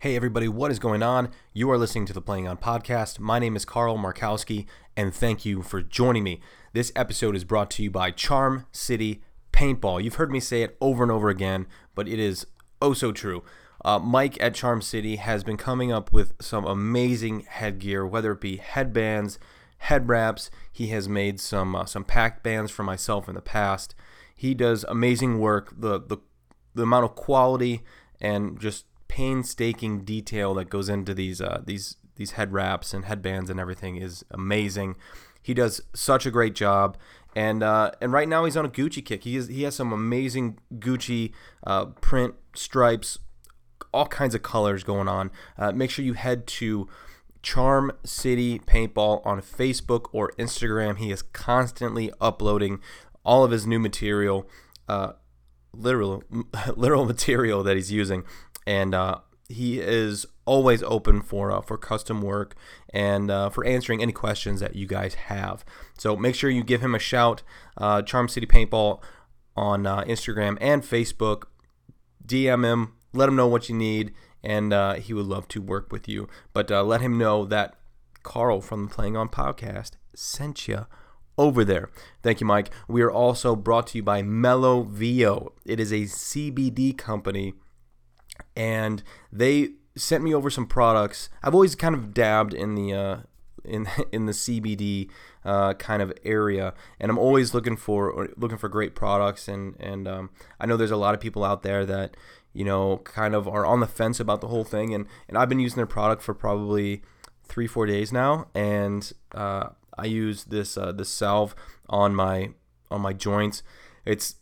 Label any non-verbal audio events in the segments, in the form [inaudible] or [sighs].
Hey, everybody, what is going on? You are listening to the Playing On podcast. My name is Carl Markowski, and thank you for joining me. This episode is brought to you by Charm City Paintball. You've heard me say it over and over again, but it is oh so true. Uh, Mike at Charm City has been coming up with some amazing headgear, whether it be headbands, head wraps. He has made some uh, some pack bands for myself in the past. He does amazing work. The the the amount of quality and just painstaking detail that goes into these uh, these these head wraps and headbands and everything is amazing. He does such a great job, and uh, and right now he's on a Gucci kick. He is, he has some amazing Gucci uh, print stripes, all kinds of colors going on. Uh, make sure you head to Charm City Paintball on Facebook or Instagram. He is constantly uploading all of his new material. Uh, literal [laughs] literal material that he's using and uh, he is always open for uh, for custom work and uh, for answering any questions that you guys have. So make sure you give him a shout. Uh, Charm City Paintball on uh, Instagram and Facebook. DM him, let him know what you need, and uh, he would love to work with you. But uh, let him know that Carl from the Playing On podcast sent you over there. Thank you, Mike. We are also brought to you by Mellovo. It is a CBD company and they sent me over some products. I've always kind of dabbed in the uh, in [laughs] in the CBD uh, kind of area, and I'm always looking for looking for great products. And and um, I know there's a lot of people out there that you know kind of are on the fence about the whole thing. And and I've been using their product for probably three four days now, and uh, I use this uh, this salve on my on my joints. It's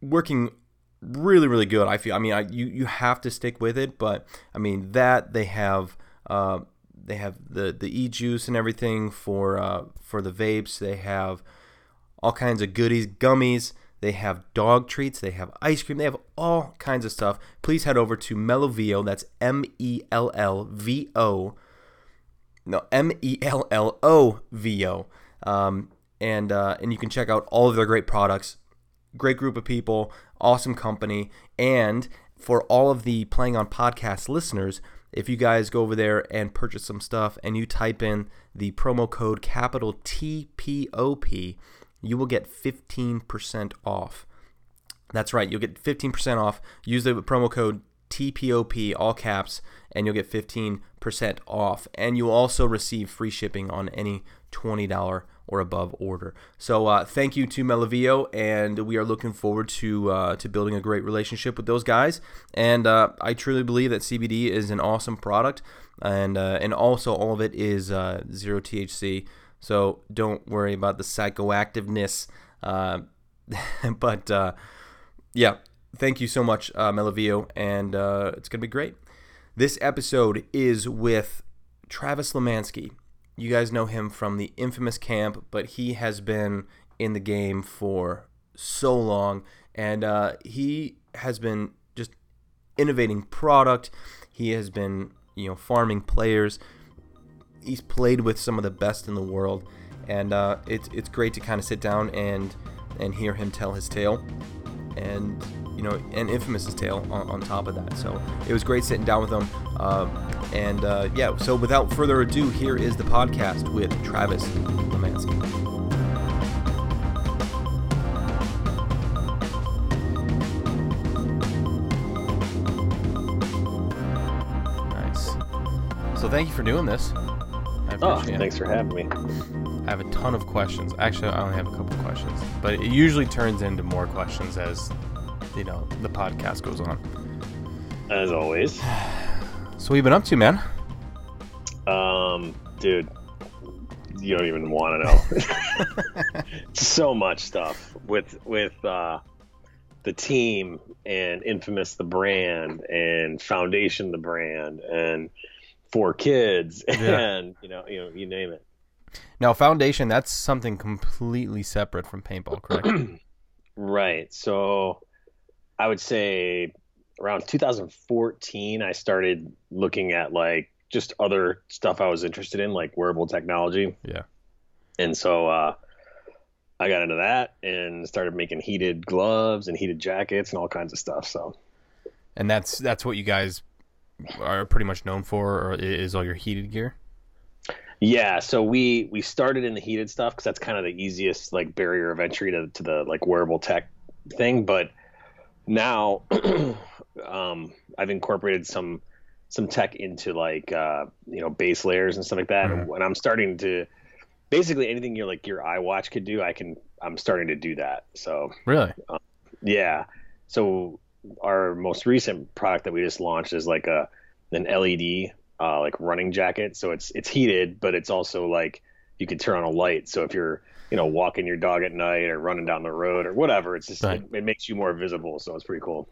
working really really good. I feel. I mean, I, you you have to stick with it, but I mean that they have. Uh, they have the the e juice and everything for uh, for the vapes. They have all kinds of goodies, gummies. They have dog treats. They have ice cream. They have all kinds of stuff. Please head over to Mellovo. That's M E L L V O. No, M E L L O V O. Um, and uh, and you can check out all of their great products. Great group of people awesome company. And for all of the Playing on Podcast listeners, if you guys go over there and purchase some stuff and you type in the promo code capital TPOP, you will get 15% off. That's right, you'll get 15% off. Use the promo code TPOP, all caps, and you'll get 15% off. And you'll also receive free shipping on any $20 or above order. So uh, thank you to Mellovo, and we are looking forward to uh, to building a great relationship with those guys. And uh, I truly believe that CBD is an awesome product, and uh, and also all of it is uh, zero THC. So don't worry about the psychoactiveness. Uh, [laughs] but yeah, thank you so much, uh, Mellovo, and it's gonna be great. This episode is with Travis Lemanski you guys know him from the infamous camp, but he has been in the game for so long, and uh, he has been just innovating product. He has been, you know, farming players. He's played with some of the best in the world, and uh, it's it's great to kind of sit down and and hear him tell his tale, and you know, and infamous tale on, on top of that. So it was great sitting down with him. Um, and uh, yeah, so without further ado, here is the podcast with Travis Lemanski. Nice. So thank you for doing this. oh, thanks it. for having me. I have a ton of questions. Actually, I only have a couple questions, but it usually turns into more questions as you know the podcast goes on. As always. [sighs] So what you been up to, man? Um, dude, you don't even want to know. [laughs] [laughs] so much stuff with with uh, the team and Infamous the brand and Foundation the brand and Four Kids yeah. [laughs] and you know you know you name it. Now, Foundation that's something completely separate from paintball, correct? [clears throat] right. So I would say around 2014, I started looking at like just other stuff I was interested in, like wearable technology. Yeah. And so uh, I got into that and started making heated gloves and heated jackets and all kinds of stuff. So. And that's that's what you guys are pretty much known for, or is all your heated gear? Yeah, so we we started in the heated stuff because that's kind of the easiest like barrier of entry to to the like wearable tech thing. But now, [clears throat] um, I've incorporated some some tech into like uh, you know base layers and stuff like that, mm-hmm. and, I'm starting to basically anything your like your iWatch could do, I can I'm starting to do that. So really, um, yeah. So our most recent product that we just launched is like a an LED uh, like running jacket. So it's it's heated, but it's also like you can turn on a light. So if you're you know walking your dog at night or running down the road or whatever, it's just right. it, it, makes you more visible. So it's pretty cool.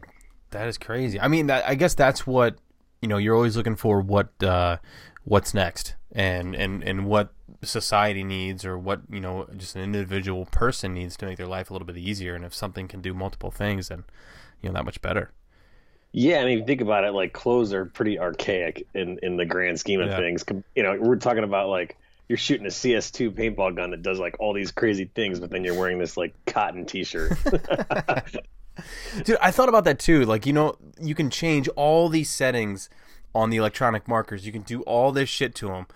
That is crazy. I mean, that, I guess that's what you know. You're always looking for what uh, what's next and and and what society needs or what you know just an individual person needs to make their life a little bit easier. And if something can do multiple things, then you know that much better. Yeah, I mean, think about it. Like clothes are pretty archaic in in the grand scheme of yeah. things. You know, we're talking about like you're shooting a CS2 paintball gun that does like all these crazy things, but then you're wearing this like cotton T-shirt. [laughs] [laughs] Dude, I thought about that too. Like, you know, you can change all these settings on the electronic markers. You can do all this shit to them,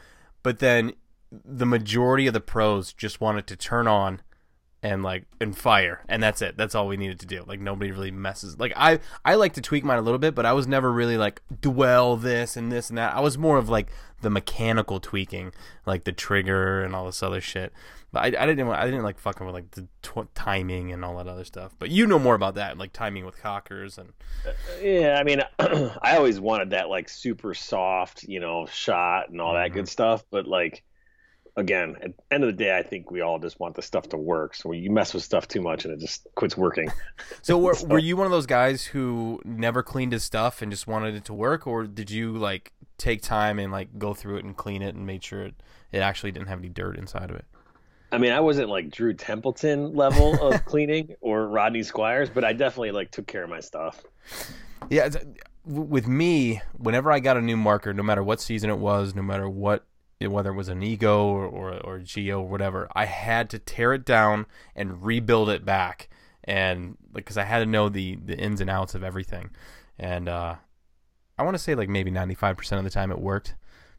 but then the majority of the pros just want it to turn on and like and fire and that's it. That's all we needed to do. Like nobody really messes like i i like to tweak mine a little bit but i was never really like dwell this and this and that. I was more of like the mechanical tweaking like the trigger and all this other shit. But i, I didn't i didn't like fucking with like the tw- timing and all that other stuff. But you know more about that like timing with cockers and yeah i mean [clears throat] i always wanted that like super soft you know shot and all mm-hmm. that good stuff but like again, at the end of the day, I think we all just want the stuff to work. So you mess with stuff too much and it just quits working. [laughs] so, were, [laughs] so. were you one of those guys who never cleaned his stuff and just wanted it to work, or did you like take time and like go through it and clean it and make sure it, it actually didn't have any dirt inside of it? I mean, I wasn't like Drew Templeton level of [laughs] cleaning or Rodney Squires, but I definitely like took care of my stuff. Yeah, uh, with me, whenever I got a new marker, no matter what season it was, no matter what whether it was an ego or, or, or geo or whatever, I had to tear it down and rebuild it back, and because I had to know the the ins and outs of everything, and uh, I want to say like maybe ninety five percent of the time it worked,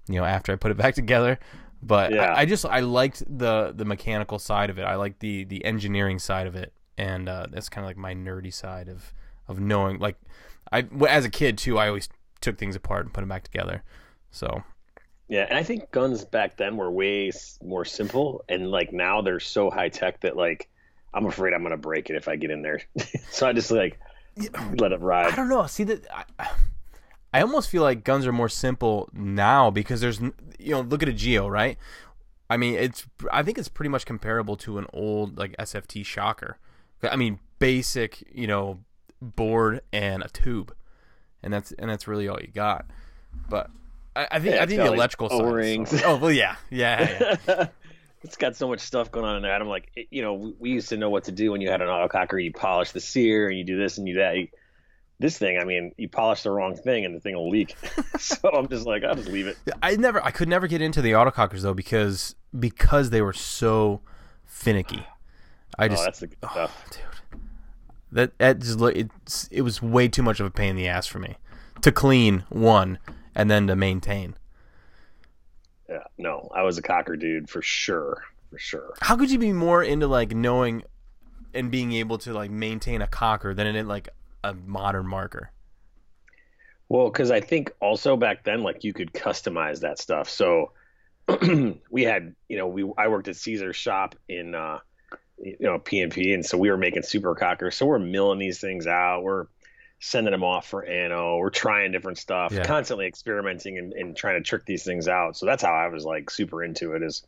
you know, after I put it back [laughs] together. But yeah. I, I, just I liked the the mechanical side of it. I liked the the engineering side of it, and uh, that's kind of like my nerdy side of of knowing. Like I as a kid too, I always took things apart and put them back together. So yeah, and I think guns back then were way more simple, and like now they're so high tech that like I'm afraid I'm gonna break it if I get in there. [laughs] so I just like let it ride. I don't know. See that. I, I almost feel like guns are more simple now because there's you know look at a Geo right. I mean it's I think it's pretty much comparable to an old like SFT shocker. I mean basic you know board and a tube, and that's and that's really all you got. But I, I think yeah, I think the electrical O-rings. Side. So. Oh well, yeah, yeah. yeah. [laughs] it's got so much stuff going on in there. I'm like, it, you know, we, we, used to know what to do when you had an autococker. You polish the sear and you do this and you that. You, this thing, I mean, you polish the wrong thing and the thing will leak. [laughs] [laughs] so I'm just like, I'll just leave it. I never, I could never get into the autocockers though because because they were so finicky. I oh, just, oh, that's the good oh, stuff, dude. That that just it, it was way too much of a pain in the ass for me to clean one and then to maintain. Yeah, no, I was a cocker dude for sure, for sure. How could you be more into like knowing and being able to like maintain a cocker than in like a modern marker? Well, because I think also back then, like you could customize that stuff. So [clears throat] we had, you know, we I worked at Caesar's shop in, uh, you know, PNP, and so we were making super cockers. So we're milling these things out. We're sending them off for ano. We're trying different stuff, yeah. constantly experimenting and, and, trying to trick these things out. So that's how I was like super into it. Is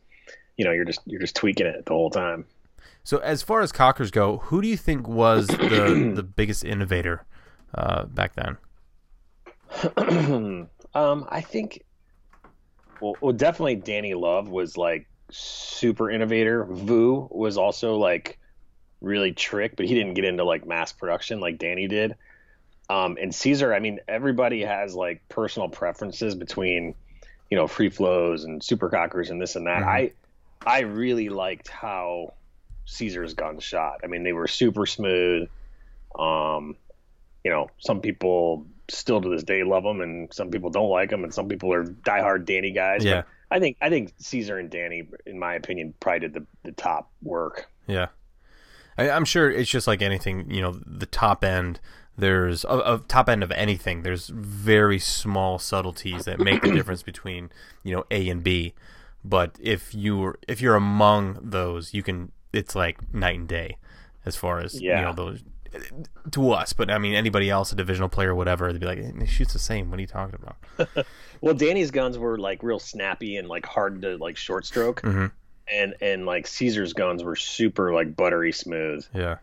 you know you're just you're just tweaking it the whole time. So as far as cockers go, who do you think was [clears throat] the the biggest innovator uh, back then? [clears throat] um, I think. Well, well, definitely Danny Love was like super innovator. Vu was also like really trick, but he didn't get into like mass production like Danny did. Um, and Caesar, I mean, everybody has like personal preferences between, you know, free flows and super cockers and this and that. Mm-hmm. I, I really liked how Caesar's gun shot. I mean, they were super smooth. Um, you know, some people still to this day love them, and some people don't like them, and some people are diehard Danny guys. Yeah. But I think I think Caesar and Danny, in my opinion, probably did the, the top work. Yeah. I, I'm sure it's just like anything, you know, the top end. There's a, top end of anything. There's very small subtleties that make the [clears throat] difference between you know A and B. But if you're if you're among those, you can. It's like night and day, as far as you Yeah. know those to us. But I mean, anybody else, a divisional player, whatever, they'd be like, "It shoots the same." What are you talking about? [laughs] Well, Danny's guns were like real snappy and like hard to like short stroke, Mhm. and and like Caesar's guns were super like buttery smooth, Yeah.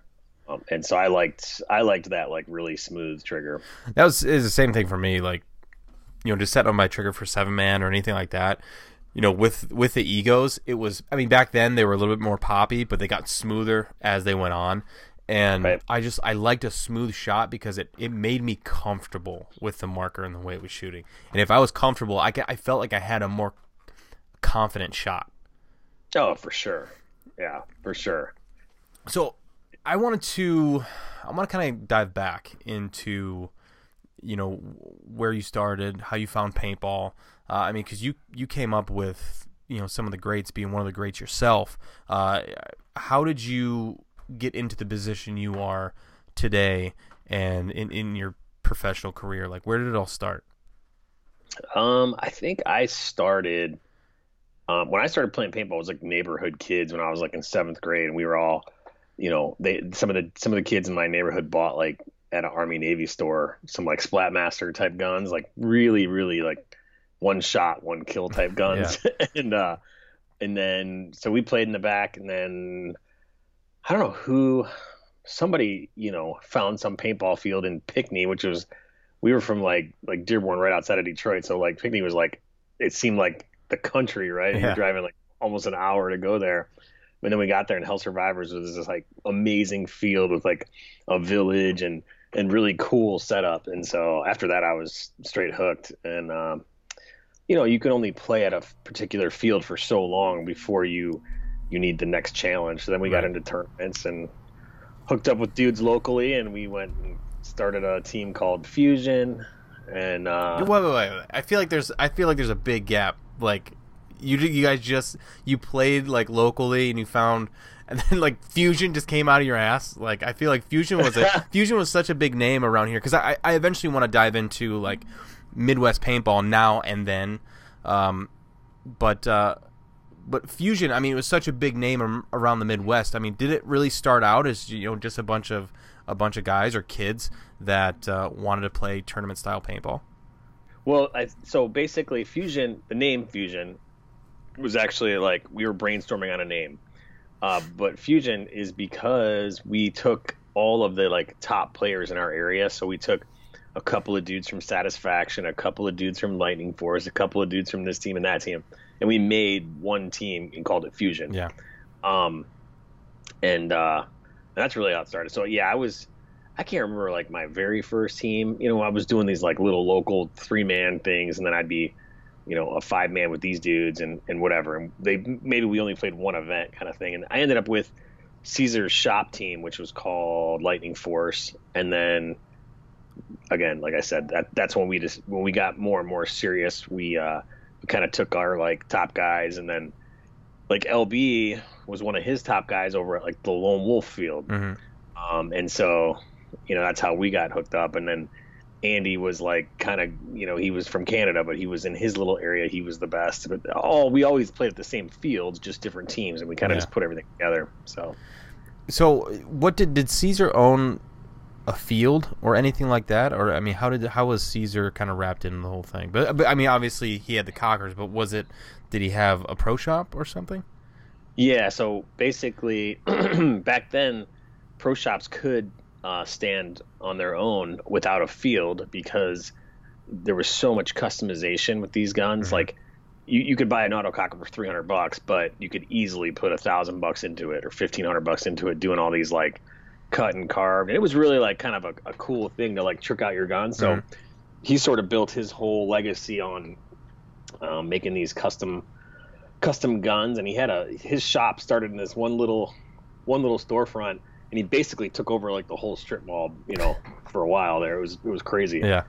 Um, and so I liked I liked that like really smooth trigger. That was is the same thing for me. Like, you know, just setting on my trigger for seven man or anything like that. You know, with with the egos, it was. I mean, back then they were a little bit more poppy, but they got smoother as they went on. And Right. I just I liked a smooth shot because it, it made me comfortable with the marker and the way it was shooting. And if I was comfortable, I, I felt like I had a more confident shot. Oh, for sure, yeah, for sure. So I wanted to I want to kind of dive back into you know where you started, how you found paintball. Uh, I mean, because you you came up with you know some of the greats, being one of the greats yourself. Uh, how did you get into the position you are today, and in in your professional career? Like, where did it all start? Um, I think I started um, when I started playing paintball. It was like neighborhood kids when I was like in seventh grade, and we were all, you know, they some of the some of the kids in my neighborhood bought like at an Army Navy store some like Splatmaster type guns, like really really like one shot one kill type [laughs] guns, [laughs] and uh, and then so we played in the back, and then I don't know who somebody you know found some paintball field in Pinckney, which was we were from like like Dearborn right outside of Detroit, so like Pinckney was like it seemed like the country, right? Yeah. You're driving like almost an hour to go there. And then we got there and Hell Survivors was this like amazing field with like a village and and really cool setup. And so after that I was straight hooked and um you know, you can only play at a particular field for so long before you you need the next challenge. So then we got into tournaments and hooked up with dudes locally and we went and started a team called Fusion and uh wait, wait, wait. I feel like there's I feel like there's a big gap. Like you you guys just you played like locally and you found and then like fusion just came out of your ass. Like I feel like fusion was a [laughs] fusion was such a big name around here because I I eventually want to dive into like Midwest paintball now and then, um, but uh, but fusion. I mean, it was such a big name around the Midwest. I mean, did it really start out as you know just a bunch of a bunch of guys or kids that uh, wanted to play tournament style paintball? Well, I, so basically, Fusion, the name Fusion, was actually like we were brainstorming on a name. Uh, but Fusion is because we took all of the like top players in our area. So we took a couple of dudes from Satisfaction, a couple of dudes from Lightning Force, a couple of dudes from this team and that team, and we made one team and called it Fusion. Yeah. Um, and uh, that's really how it started. So yeah, I was, I can't remember like my very first team. You know, I was doing these like little local three man things, and then I'd be, you know, a five man with these dudes and and whatever. And they maybe we only played one event kind of thing. And I ended up with Caesar's shop team, which was called Lightning Force, and then again, like I said, that that's when we just when we got more and more serious, we uh, we kind of took our like top guys, and then like LB was one of his top guys over at like the Lone Wolf Field, hmm um, and so you know that's how we got hooked up, and then. Andy was like kind of, you know, he was from Canada, but he was in his little area. He was the best. But all we always played at the same fields, just different teams, and we kind of Yeah. just put everything together. So So, what did did Caesar own a field or anything like that, or I mean, how did how was Caesar kind of wrapped in the whole thing? But, but I mean, obviously he had the Cockers, but was it? Did he have a pro shop or something? Yeah, so basically, [clears throat] back then, pro shops could uh, stand on their own without a field because there was so much customization with these guns. Mhm. Like, you, you could buy an autococker for 300 bucks, but you could easily put a thousand bucks into it or 1500 bucks into it, doing all these like cut and carve. And it was really like kind of a, a cool thing to like trick out your gun. So Mhm. he sort of built his whole legacy on um, making these custom custom guns and he had a his shop started in this one little one little storefront and he basically took over like the whole strip mall you know for a while there it was it was crazy Yeah.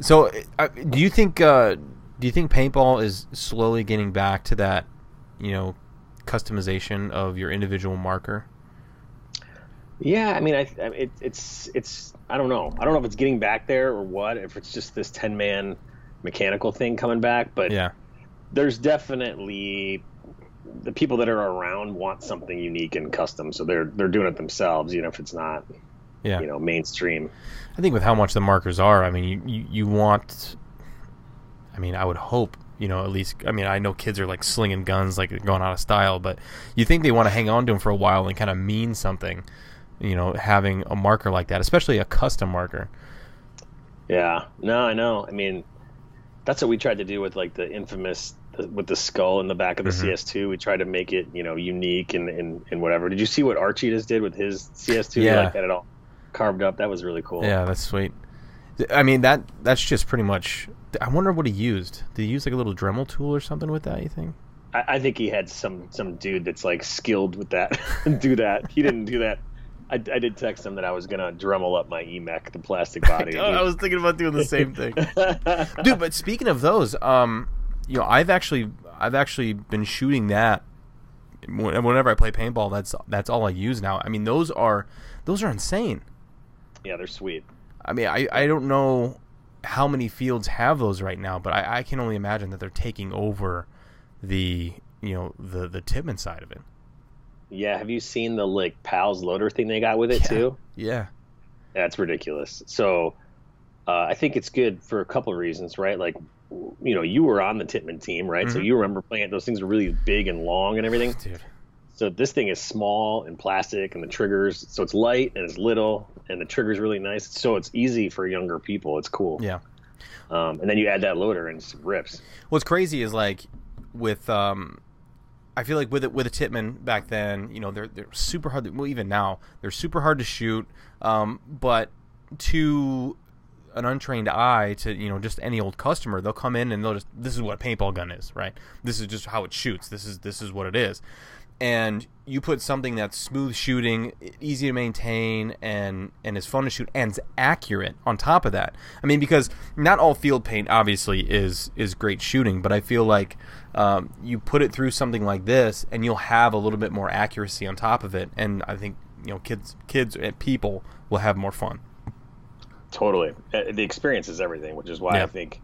So, uh, do you think uh, do you think paintball is slowly getting back to that, you know, customization of your individual marker? Yeah, I mean, I, I it, it's it's I don't know. I don't know if it's getting back there or what. If it's just this ten man mechanical thing coming back, but Yeah. there's definitely the people that are around want something unique and custom, so they're they're doing it themselves. You know, if it's not Yeah. you know mainstream. I think with how much the markers are, I mean, you, you, you want. I mean, I would hope, you know, at least. I mean, I know kids are like slinging guns, like going out of style, but you think they want to hang on to them for a while and kind of mean something, you know, having a marker like that, especially a custom marker. Yeah, no, I know. I mean, that's what we tried to do with like the infamous with the skull in the back of the Mhm. CS2. We tried to make it you know unique and and, and whatever. Did you see what Archie just did with his CS2? Yeah. like had it all carved up. That was really cool. Yeah, that's sweet. I mean, that that's just pretty much. I wonder what he used. Did he use like a little Dremel tool or something with that? You think? I, I think he had some some dude that's like skilled with that [laughs] do that. He didn't do that. I, I did text him that I was gonna Dremel up my Emek, the plastic [laughs] body. I was thinking about doing the same thing. [laughs] dude but speaking of those um you know i've actually i've actually been shooting that whenever i play paintball that's that's all i use now i mean those are those are insane yeah, they're sweet. i mean i i don't know how many fields have those right now but i i can only imagine that they're taking over the you know the the Tippmann side of it Yeah, have you seen the like pals loader thing they got with it Yeah. too? yeah That's ridiculous. So uh, I think it's good for a couple of reasons, right? Like, you know, you were on the Tippmann team, right? So Mhm. you remember playing it. Those things are really big and long and everything. dude So this thing is small and plastic, and the triggers. So it's light and it's little, and the trigger's really nice. So it's easy for younger people. It's cool. yeah Um, and then you add that loader and it rips. What's crazy is like with um, I feel like with it with a Tippmann back then, you know, they're they're super hard. To, well, even now they're super hard to shoot. Um, but to an untrained eye, to you know, just any old customer, they'll come in and they'll just this is what a paintball gun is, right? This is just how it shoots. This is this is what it is. And you put something that's smooth shooting, easy to maintain, and and is fun to shoot, and is accurate on top of that. I mean, because not all field paint obviously is is great shooting, but I feel like um, you put it through something like this, and you'll have a little bit more accuracy on top of it. And I think you know kids kids and people will have more fun. Totally. Uh, The experience is everything, which is why Yeah. I think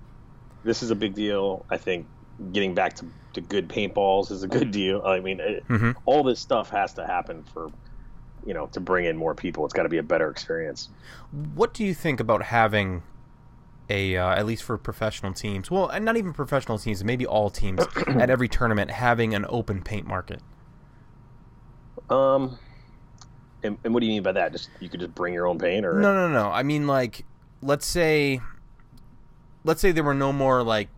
this is a big deal. I think getting back to, to good paintballs is a good deal. I mean, it, Mhm. all this stuff has to happen for, you know, to bring in more people. It's got to be a better experience. What do you think about having a uh, at least for professional teams? Well, and not even professional teams, maybe all teams [clears throat] at every tournament having an open paint market. Um, and, and what do you mean by that? Just you could just bring your own paint, or No, no, no. I mean, like, let's say, let's say there were no more like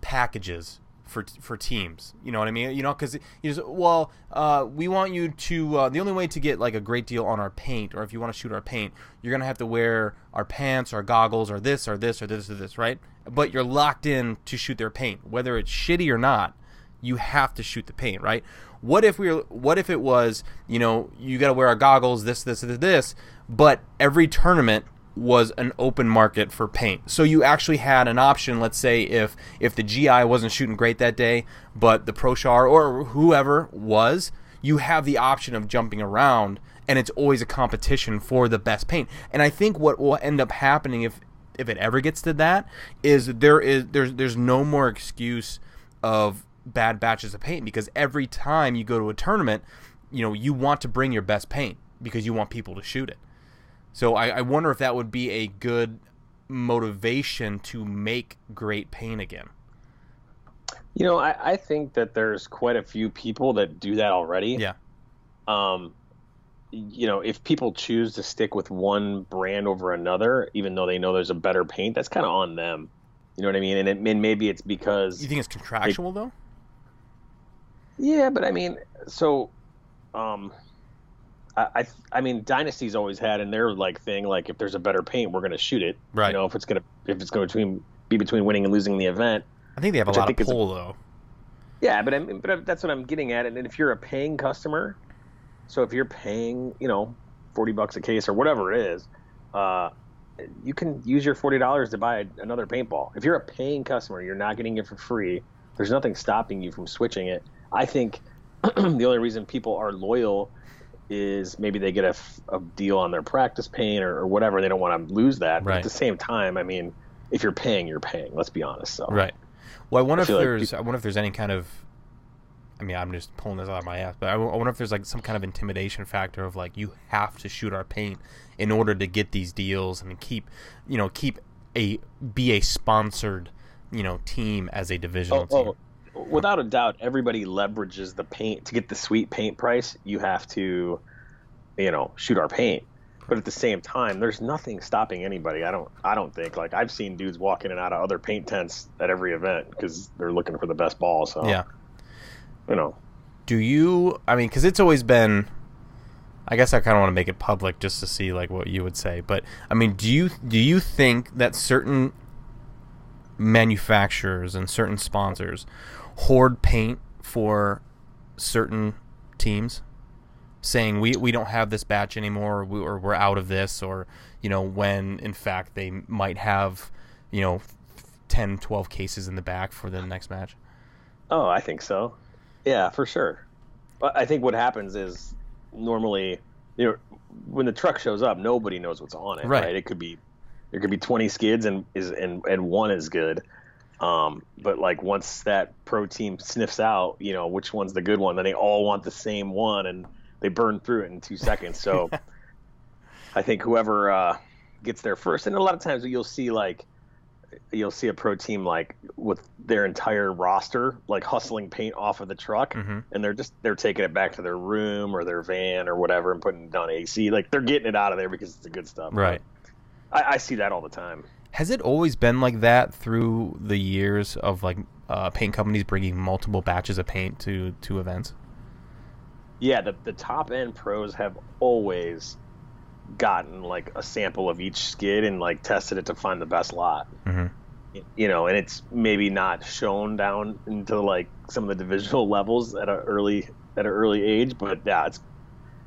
packages for for teams. You know what I mean? You know, because you just well, uh, we want you to. Uh, the only way to get like a great deal on our paint, or if you want to shoot our paint, you're gonna have to wear our pants, our goggles, or this, or this, or this, or this, right? But you're locked in to shoot their paint, whether it's shitty or not. You have to shoot the paint, right? What if we were? What if it was? You know, you got to wear our goggles, this, this, this, this, but every tournament was an open market for paint. So you actually had an option. Let's say if if the GI wasn't shooting great that day, but the Pro Char or whoever was, you have the option of jumping around, and it's always a competition for the best paint. And I think what will end up happening if if it ever gets to that is there is there's there's no more excuse of bad batches of paint because every time you go to a tournament, you know you want to bring your best paint because you want people to shoot it. So I, I wonder if that would be a good motivation to make great paint again. you know, I, I think that there's quite a few people that do that already. Yeah. um, you know, if people choose to stick with one brand over another, even though they know there's a better paint, that's kind of on them. You know what I mean? And, it, and maybe it's because You think it's contractual though? Yeah, but I mean, so, um, I, I I mean, Dynasty's always had in their like thing like if there's a better paint, we're gonna shoot it. Right. You know, if it's gonna if it's going to between, be between winning and losing the event. I think they have a lot of a- pull though. Yeah, but I mean, but that's what I'm getting at. And if you're a paying customer, so if you're paying, you know, forty bucks a case or whatever it is, uh, you can use your forty dollars to buy another paintball. If you're a paying customer, you're not getting it for free. There's nothing stopping you from switching it. I think [clears throat] the only reason people are loyal is maybe they get a, a deal on their practice paint or, or whatever. They don't want to lose that. But Right. at the same time, I mean, if you're paying, you're paying. Let's be honest. So Right. Well, I wonder I if feel like there's. I wonder if there's any kind of. I mean, I'm just pulling this out of my ass, but I, wonder if there's like some kind of intimidation factor of like you have to shoot our paint in order to get these deals and keep, you know, keep a be a sponsored, you know, team as a divisional Oh, oh team. oh, without a doubt, everybody leverages the paint to get the sweet paint price. You have to, you know, shoot our paint. But at the same time, there's nothing stopping anybody. I don't. I don't think. Like I've seen dudes walk in and out of other paint tents at every event because they're looking for the best ball. So Yeah. you know. Do you? I mean, because it's always been. I guess I kind of want to make it public just to see like what you would say, but I mean, do you do you think that certain manufacturers and certain sponsors hoard paint for certain teams, saying we we don't have this batch anymore, or, we, or we're out of this, or you know when in fact they might have you know 10, 12 cases in the back for the next match. Oh, I think so. Yeah, for sure. I think what happens is normally, you know, when the truck shows up, nobody knows what's on it. Right. Right. It could be there could be 20 skids and is and and one is good. Um, but like once that pro team sniffs out, you know, which one's the good one, then they all want the same one and they burn through it in two seconds. So [laughs] I think whoever uh, gets there first, and a lot of times you'll see like you'll see a pro team like with their entire roster like hustling paint off of the truck hmm and they're just they're taking it back to their room or their van or whatever and putting it on AC like they're getting it out of there because it's the good stuff. Right. I, I see that all the time Has it always been like that through the years of like uh, paint companies bringing multiple batches of paint to to events? yeah the, the top end pros have always gotten like a sample of each skid and like tested it to find the best lot hmm you know, and it's maybe not shown down into like some of the divisional [laughs] levels at an early at an early age, but yeah, it's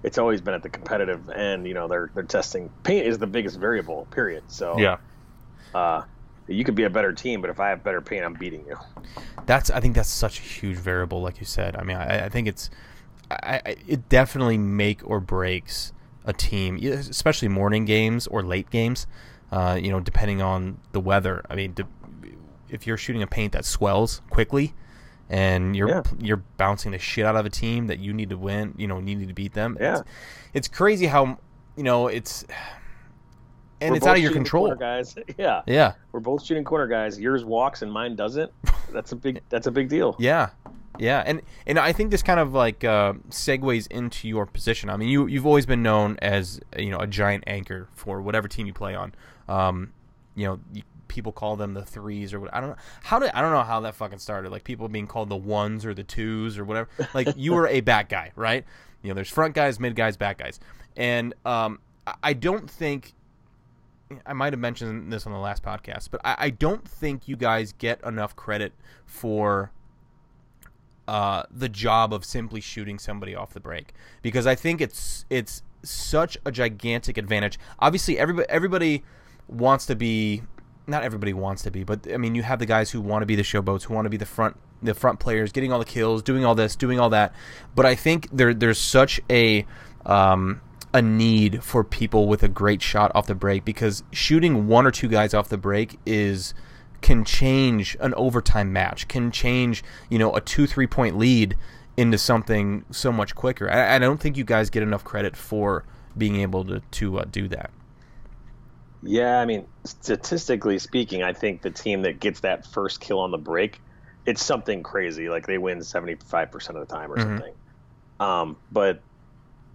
it's always been at the competitive end. You know, they're they're testing paint is the biggest variable. Period. So Yeah, uh, you could be a better team, but if I have better paint, I'm beating you. that's I think that's such a huge variable, like you said. I mean, I, I think it's I, it definitely make or breaks a team, especially morning games or late games. Uh, you know, depending on the weather. I mean, de- if you're shooting a paint that swells quickly, and you're Yeah. you're bouncing the shit out of a team that you need to win, you know, you need to beat them. Yeah. It's, it's crazy how you know it's and We're it's out of your control. corner guys. [laughs] Yeah, Yeah, we're both shooting corner guys. Yours walks and mine doesn't. That's a big that's a big deal. [laughs] yeah, yeah, and and I think this kind of like uh, segues into your position. I mean, you you've always been known as you know a giant anchor for whatever team you play on. Um, you know, you, people call them the threes or what. I don't know how did I don't know how that fucking started. Like people being called the ones or the twos or whatever. Like you were a back guy, right? You know, there's front guys, mid guys, back guys, and um, I- I don't think I might have mentioned this on the last podcast, but I, I don't think you guys get enough credit for uh, the job of simply shooting somebody off the break because I think it's it's such a gigantic advantage. Obviously, everybody everybody wants to be not everybody wants to be, but I mean, you have the guys who want to be the showboats, who want to be the front the front players, getting all the kills, doing all this, doing all that. But I think there there's such a um, a need for people with a great shot off the break because shooting one or two guys off the break is can change an overtime match, can change you know a two three point lead into something so much quicker. I, I don't think you guys get enough credit for being able to to uh, do that. Yeah, I mean, statistically speaking, I think the team that gets that first kill on the break, it's something crazy. Like they win 75% of the time or Mhm. something. Um, but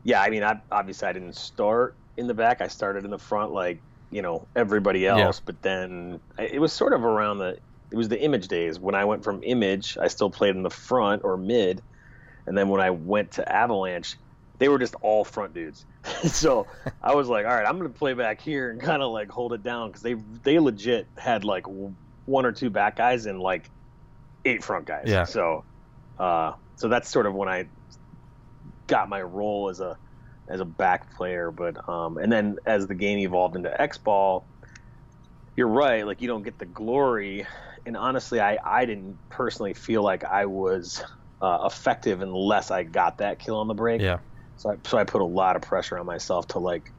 yeah, I mean, I, obviously I didn't start in the back. I started in the front like, you know, everybody else. But then it was sort of around the, it was the image days. When I went from image, I still played in the front or mid. And then when I went to Avalanche, they were just all front dudes. [laughs] so I was like, all right, I'm gonna play back here and kind of like hold it down because they they legit had like one or two back guys and like eight front guys. Yeah. So, uh, so that's sort of when I got my role as a as a back player. But um, and then as the game evolved into X ball, you're right. Like you don't get the glory, and honestly, I I didn't personally feel like I was uh, effective unless I got that kill on the break. Yeah. So I so I put a lot of pressure on myself to like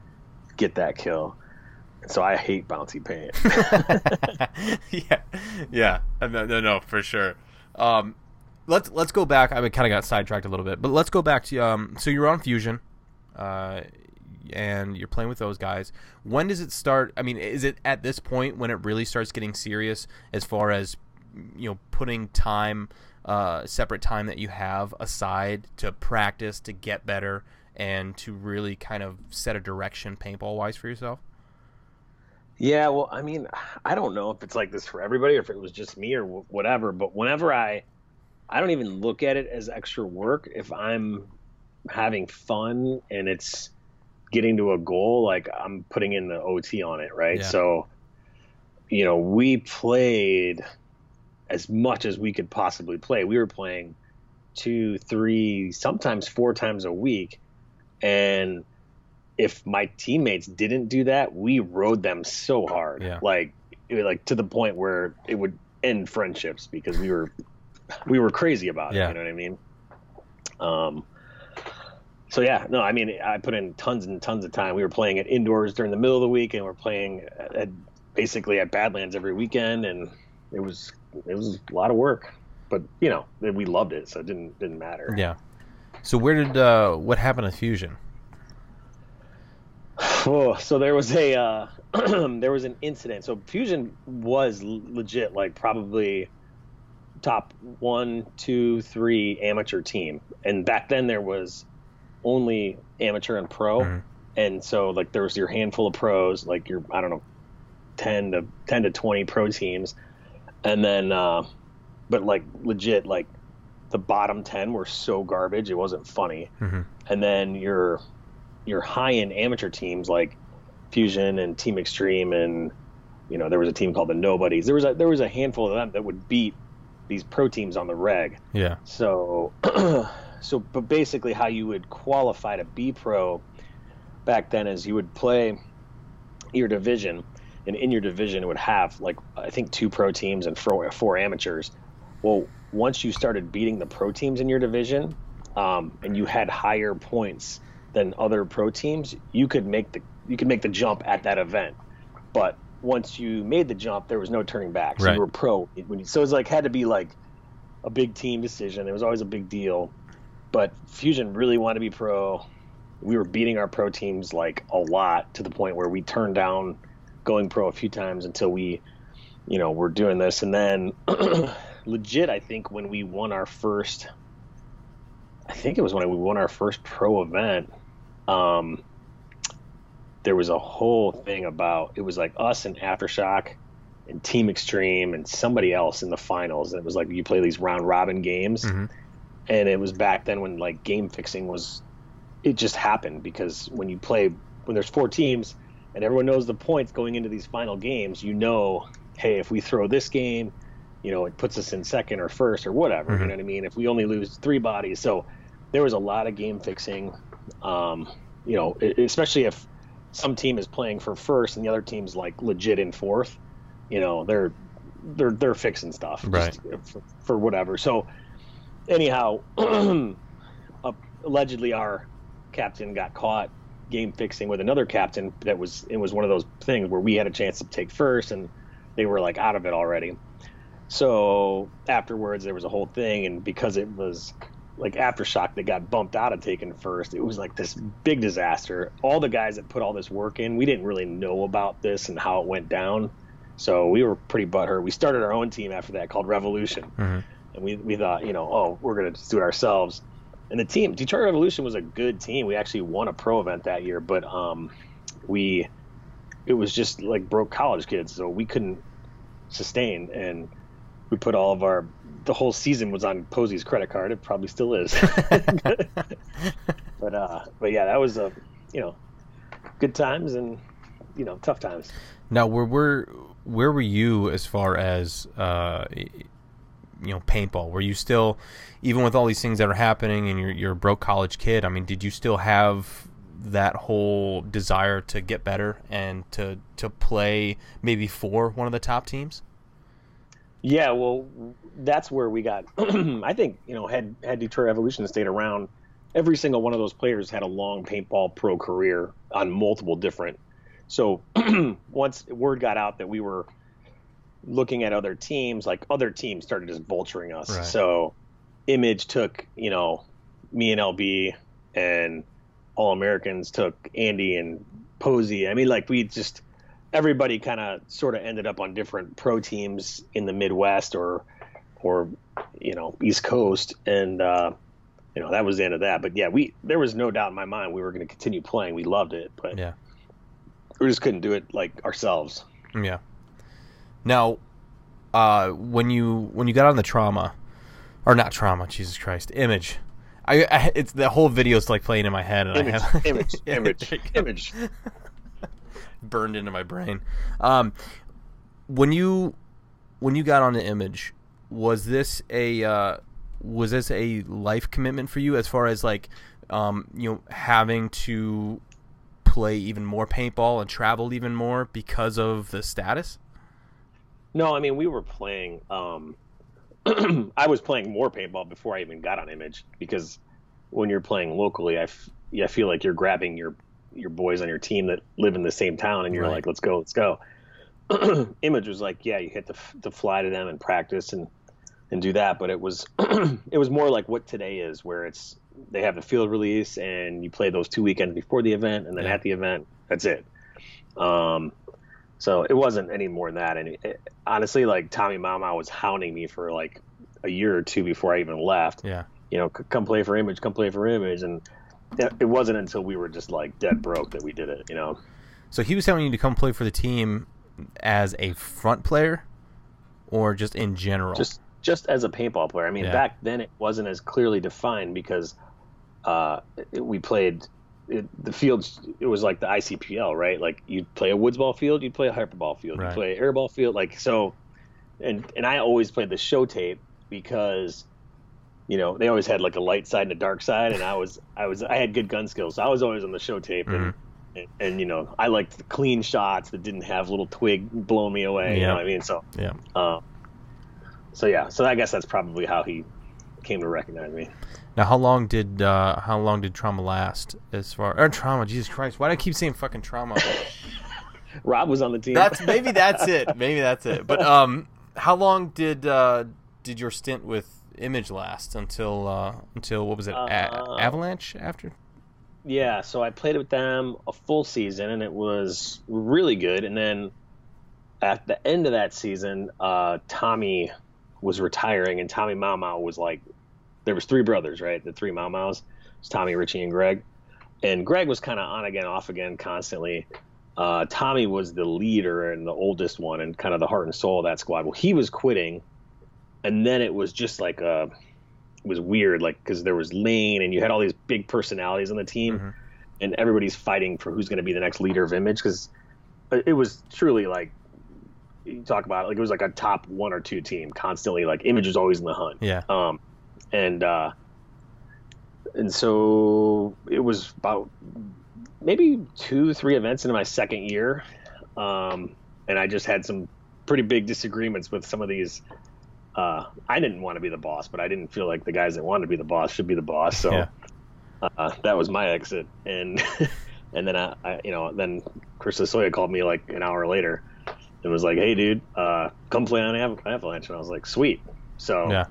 get that kill. And so I hate bouncy paint. [laughs] [laughs] yeah, yeah, no, no, no, for sure. Um, let's let's go back. I kind of got sidetracked a little bit, but let's go back to um. So you're on Fusion, uh, and you're playing with those guys. When does it start? I mean, is it at this point when it really starts getting serious as far as you know putting time, uh, separate time that you have aside to practice to get better and to really kind of set a direction paintball wise for yourself? Yeah, well, I mean, I don't know if it's like this for everybody or if it was just me or whatever, but whenever I I don't even look at it as extra work if I'm having fun and it's getting to a goal, like I'm putting in the OT on it, right? Yeah. So, you know, we played as much as we could possibly play. We were playing two, three, sometimes four times a week. And if my teammates didn't do that, we rode them so hard. Yeah. Like like to the point where it would end friendships because we were we were crazy about it, Yeah. you know what I mean? Um so yeah, no, I mean I put in tons and tons of time. We were playing it indoors during the middle of the week and we're playing at, at basically at Badlands every weekend and it was it was a lot of work. But, you know, we loved it, so it didn't didn't matter. Yeah. So where did uh, what happened to Fusion? [sighs] Oh, so there was a uh, [clears throat] there was an incident. So Fusion was l- legit, like probably top one, two, three amateur team, and back then there was only amateur and pro, Mhm. and so like there was your handful of pros, like your I don't know, ten to ten to twenty pro teams, and then uh, but like legit like the bottom ten were so garbage it wasn't funny Mhm. and then your your high end amateur teams like Fusion and Team Extreme and you know there was a team called the Nobodies. There was a there was a handful of them that would beat these pro teams on the reg. Yeah. So [clears throat] so but basically how you would qualify to be pro back then is you would play your division and in your division it would have like I think two pro teams and four, four amateurs. Well, once you started beating the pro teams in your division um, and you had higher points than other pro teams, you could make the you could make the jump at that event. But once you made the jump, there was no turning back. So Right. you were pro. When you, so it was like had to be like a big team decision. It was always a big deal. But Fusion really wanted to be pro. We were beating our pro teams like a lot to the point where we turned down going pro a few times until we, you know, were doing this. And then [clears throat] legit, I think when we won our first, I think it was when we won our first pro event. Um, there was a whole thing about it was like us and Aftershock and Team Extreme and somebody else in the finals. And it was like you play these round robin games, Mhm. and it was back then when like game fixing was, it just happened because when you play when there's four teams and everyone knows the points going into these final games, you know, hey, if we throw this game, you know, it puts us in second or first or whatever. Mhm. You know what I mean? If we only lose three bodies, so there was a lot of game fixing. Um, you know, especially if some team is playing for first and the other team's like legit in fourth, you know, they're they're they're fixing stuff Right. for, for whatever. So anyhow, [clears throat] allegedly our captain got caught game fixing with another captain that was it was one of those things where we had a chance to take first and they were like out of it already. So afterwards there was a whole thing and because it was like aftershock that got bumped out of taking first, it was like this big disaster. All the guys that put all this work in, we didn't really know about this and how it went down. So we were pretty butthurt. We started our own team after that called Revolution Mhm. and we, we thought, you know, oh, we're gonna just do it ourselves. And the team, Detroit Revolution, was a good team. We actually won a pro event that year, but um, we, it was just like broke college kids, so we couldn't sustain. And we put all of our, the whole season was on Posey's credit card. It probably still is. [laughs] but uh, but yeah, that was a, you know, good times and you know tough times. Now, where were where were you as far as uh, you know paintball? Were you still, even with all these things that are happening, and you're you're a broke college kid? I mean, did you still have that whole desire to get better and to to play maybe for one of the top teams? Yeah, well, that's where we got. [clears throat] I think you know, had had Detroit Revolution stayed around, every single one of those players had a long paintball pro career on multiple different. So [clears throat] once word got out that we were looking at other teams, like other teams started just vulturing us. Right. So Image took you know me and LB, and All Americans took Andy and Posey. I mean, like we just everybody kind of sort of ended up on different pro teams in the Midwest or or you know East Coast, and uh, you know that was the end of that. But yeah, we there was no doubt in my mind we were going to continue playing. We loved it, but Yeah. we just couldn't do it like ourselves. Yeah. Now, uh, when you when you got on the trauma, or not trauma, Jesus Christ, image. I, I it's the whole video's like playing in my head, and Image, I have image, [laughs] image, there you go. image. Burned into my brain. Um, when you when you got on the image, was this a uh, was this a life commitment for you as far as like um, you know having to play even more paintball and travel even more because of the status? No, I mean we were playing. Um, [clears throat] I was playing more paintball before I even got on Image because when you're playing locally, I, f- I feel like you're grabbing your your boys on your team that live in the same town, and you're Right. like, let's go, let's go. [clears throat] Image was like, yeah, you the f- to fly to them and practice and and do that, but it was [clears throat] it was more like what today is, where it's they have the field release and you play those two weekends before the event, and then Yeah. at the event, that's it. Um, so it wasn't any more than that. And it, honestly, like Tommy Mama was hounding me for like a year or two before I even left. Yeah. You know, "C- come play for Image, come play for Image, and it it wasn't until we were just like dead broke that we did it. You know. So he was telling you to come play for the team as a front player, or just in general. just just as a paintball player. I mean, Yeah. back then it wasn't as clearly defined because uh, it, we played it, the fields. It was like the ICPL, right? Like you'd play a woods ball field, you'd play a hyperball field, Right. you'd play an airball field, like so. And and I always played the show tape because. You know, they always had like a light side and a dark side, and I was, I was, I had good gun skills. So I was always on the show tape, and, and, and you know, I liked the clean shots that didn't have little twig blowing me away. You know what I mean? So, yeah. um, so yeah, so I guess that's probably how he came to recognize me. Now, how long did uh, how long did trauma last? As far or trauma, Jesus Christ, why do I keep saying fucking trauma? [laughs] [laughs] Rob was on the team. that's maybe that's [laughs] it. Maybe that's it. But um, how long did uh, did your stint with Image last until uh, until what was it? A- Uh, Avalanche after? yeah. So I played with them a full season, and it was really good. And then at the end of that season, uh, Tommy was retiring, and Tommy Mau Mau was like, there was three brothers, right? The three Mau Maus, It Tommy, Richie, and Greg. And Greg was kind of on again, off again, constantly. Uh, Tommy was the leader and the oldest one, and kind of the heart and soul of that squad. Well, he was quitting, and then it was just like uh it was weird, like because there was Lane, and you had all these big personalities on the team, Mhm. and everybody's fighting for who's going to be the next leader of Image because it was truly like you talk about it, like it was like a top one or two team constantly. Like Image was always in the hunt. Yeah. Um, and uh, and so it was about maybe two, three events into my second year, um, and I just had some pretty big disagreements with some of these. Uh, I didn't want to be the boss, but I didn't feel like the guys that wanted to be the boss should be the boss. So Yeah. uh, that was my exit, and [laughs] and then I, I, you know, then Chris Lasoya called me like an hour later and was like, "Hey, dude, uh, come play on Av- Avalanche," and I was like, "Sweet." So Yeah.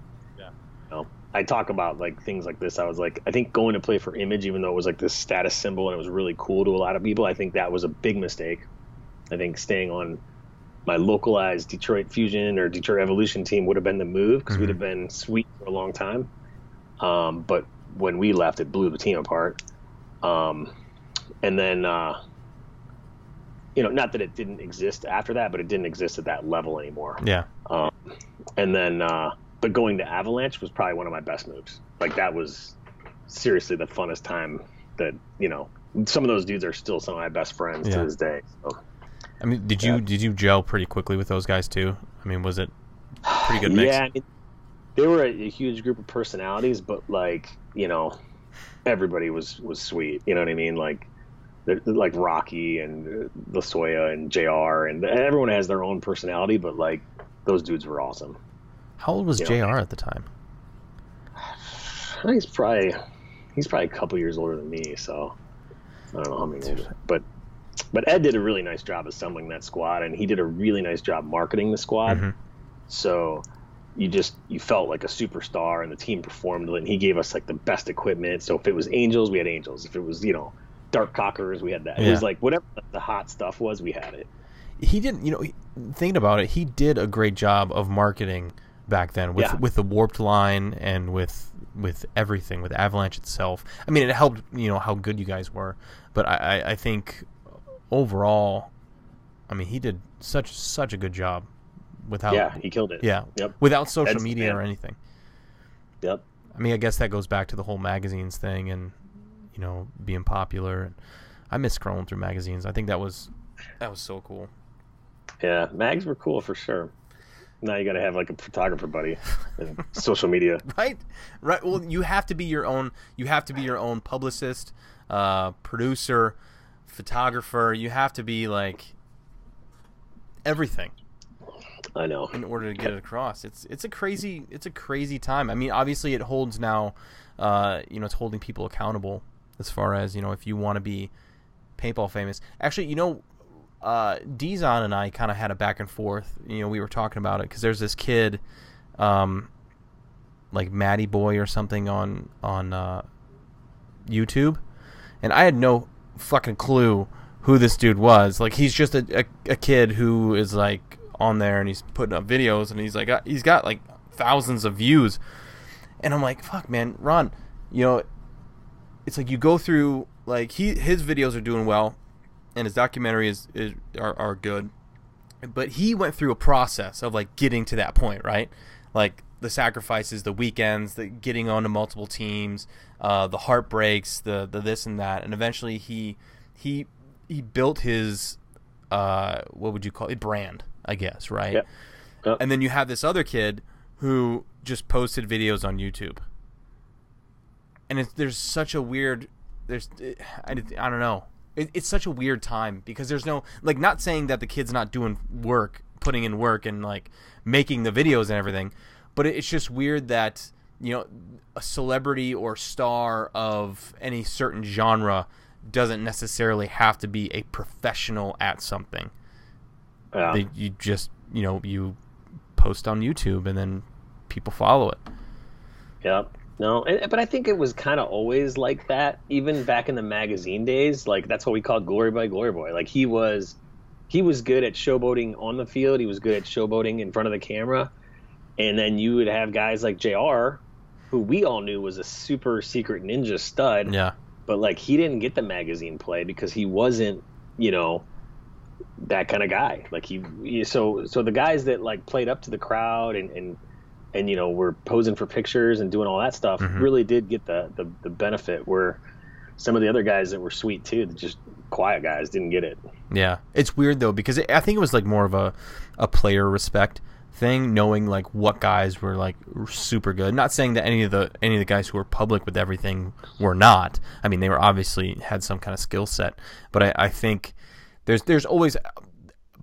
you know, I talk about like things like this. I was like, I think going to play for Image, even though it was like this status symbol and it was really cool to a lot of people, I think that was a big mistake. I think staying on my localized Detroit Fusion or Detroit Revolution team would have been the move because Mhm. we'd have been sweet for a long time. Um, but when we left, it blew the team apart. Um, and then, uh, you know, not that it didn't exist after that, but it didn't exist at that level anymore. Yeah. Um, and then, uh, but going to Avalanche was probably one of my best moves. Like that was seriously the funnest time that you know. Some of those dudes are still some of my best friends Yeah. to this day. So, I mean, did you Yeah. did you gel pretty quickly with those guys too? I mean, was it pretty good mix? [sighs] yeah, I mean, they were a, a huge group of personalities, but like you know, everybody was was sweet. You know what I mean? Like like Rocky and uh, Lasoya and Jr. and everyone has their own personality, but like those dudes were awesome. How old was You Jr. know. at the time? I think he's probably he's probably a couple years older than me, so I don't know how many older. But but Ed did a really nice job assembling that squad, and he did a really nice job marketing the squad. Mhm. So you just you felt like a superstar, and the team performed. And he gave us like the best equipment. So if it was Angels, we had Angels. If it was you know Dark Cockers, we had that. It was like whatever the hot stuff was, we had it. He didn't, you know, thinking about it, he did a great job of marketing back then with Yeah. with the warped line and with with everything with Avalanche itself. I mean, it helped, you know, how good you guys were, but I, I think overall, I mean, he did such such a good job without yeah, he killed it. yeah Yep. without social the media man. or anything. Yep. I mean, I guess that goes back to the whole magazines thing and you know being popular. I miss scrolling through magazines. I think that was that was so cool. Yeah, mags were cool for sure. Now you got to have like a photographer buddy and social media. [laughs] right right well you have to be your own you have to be your own publicist uh producer photographer you have to be like everything I know. in order to get it across. It's it's a crazy it's a crazy time. I mean obviously it holds now uh you know it's holding people accountable as far as you know if you want to be paintball famous. Actually you know uh Dizon and i kind of had a back and forth you know we were talking about it because there's this kid um like Matty Boy or something on on uh, YouTube, and I had no fucking clue who this dude was. Like he's just a, a, a kid who is like on there and he's putting up videos and he's like uh, he's got like thousands of views, and I'm like fuck man, Ron, you know, it's like you go through like he his videos are doing well, and his documentary is, is are, are good, but he went through a process of like getting to that point, right? Like the sacrifices, the weekends, the getting onto multiple teams, uh, the heartbreaks, the the this and that, and eventually he he he built his uh, what would you call it brand, I guess, right? Yep. Yep. And then you have this other kid who just posted videos on YouTube, and it's, there's such a weird there's I, I don't know it, it's such a weird time because there's no like not saying that the kid's not doing work putting in work and like making the videos and everything but it's just weird that you know a celebrity or star of any certain genre doesn't necessarily have to be a professional at something Yeah. they, you just you know you post on youtube and then people follow it Yep. No, but I think it was kind of always like that, even back in the magazine days. Like that's what we called Glory Boy, Glory Boy. Like he was, he was good at showboating on the field. He was good at showboating in front of the camera, and then you would have guys like Jr., who we all knew was a super secret ninja stud. yeah But like he didn't get the magazine play because he wasn't, you know, that kind of guy. Like he, so so the guys that like played up to the crowd and and and you know were posing for pictures and doing all that stuff Mhm. really did get the, the the benefit where some of the other guys that were sweet too, the just quiet guys didn't get it. Yeah, it's weird though because it, I think it was like more of a a player respect thing, knowing like what guys were like super good. Not saying that any of the any of the guys who were public with everything were not. I mean, they were obviously had some kind of skill set, but I, I think there's there's always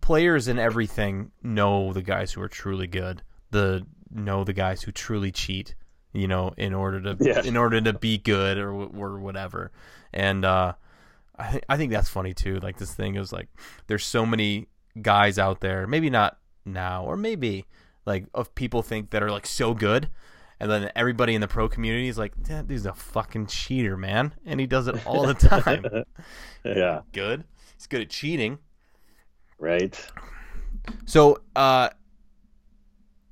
players in everything know the guys who are truly good. The know the guys who truly cheat. You know, in order to Yeah. in order to be good or or whatever, and uh, I think I think that's funny too. Like this thing is like there's so many guys out there, maybe not now, or maybe like of people think that are like so good, and then everybody in the pro community is like, that dude's a fucking cheater, man, and he does it all the [laughs] time. Yeah, good. He's good at cheating. right. So, uh,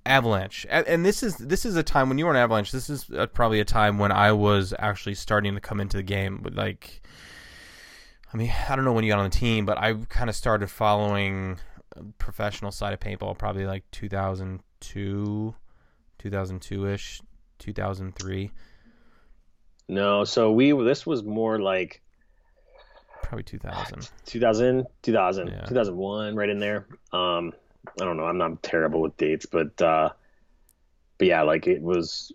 Avalanche, and this is this is a time when you were on Avalanche. This is uh, probably a time when I was actually starting to come into the game. But like, I mean, I don't know when you got on the team, but I kind of started following professional side of paintball probably like 2002, 2002 ish, 2003, No, so we this was more like probably 2000. 2000, 2000, Yeah. 2001, right in there. Um, I don't know. I'm not terrible with dates, but uh, but yeah, like it was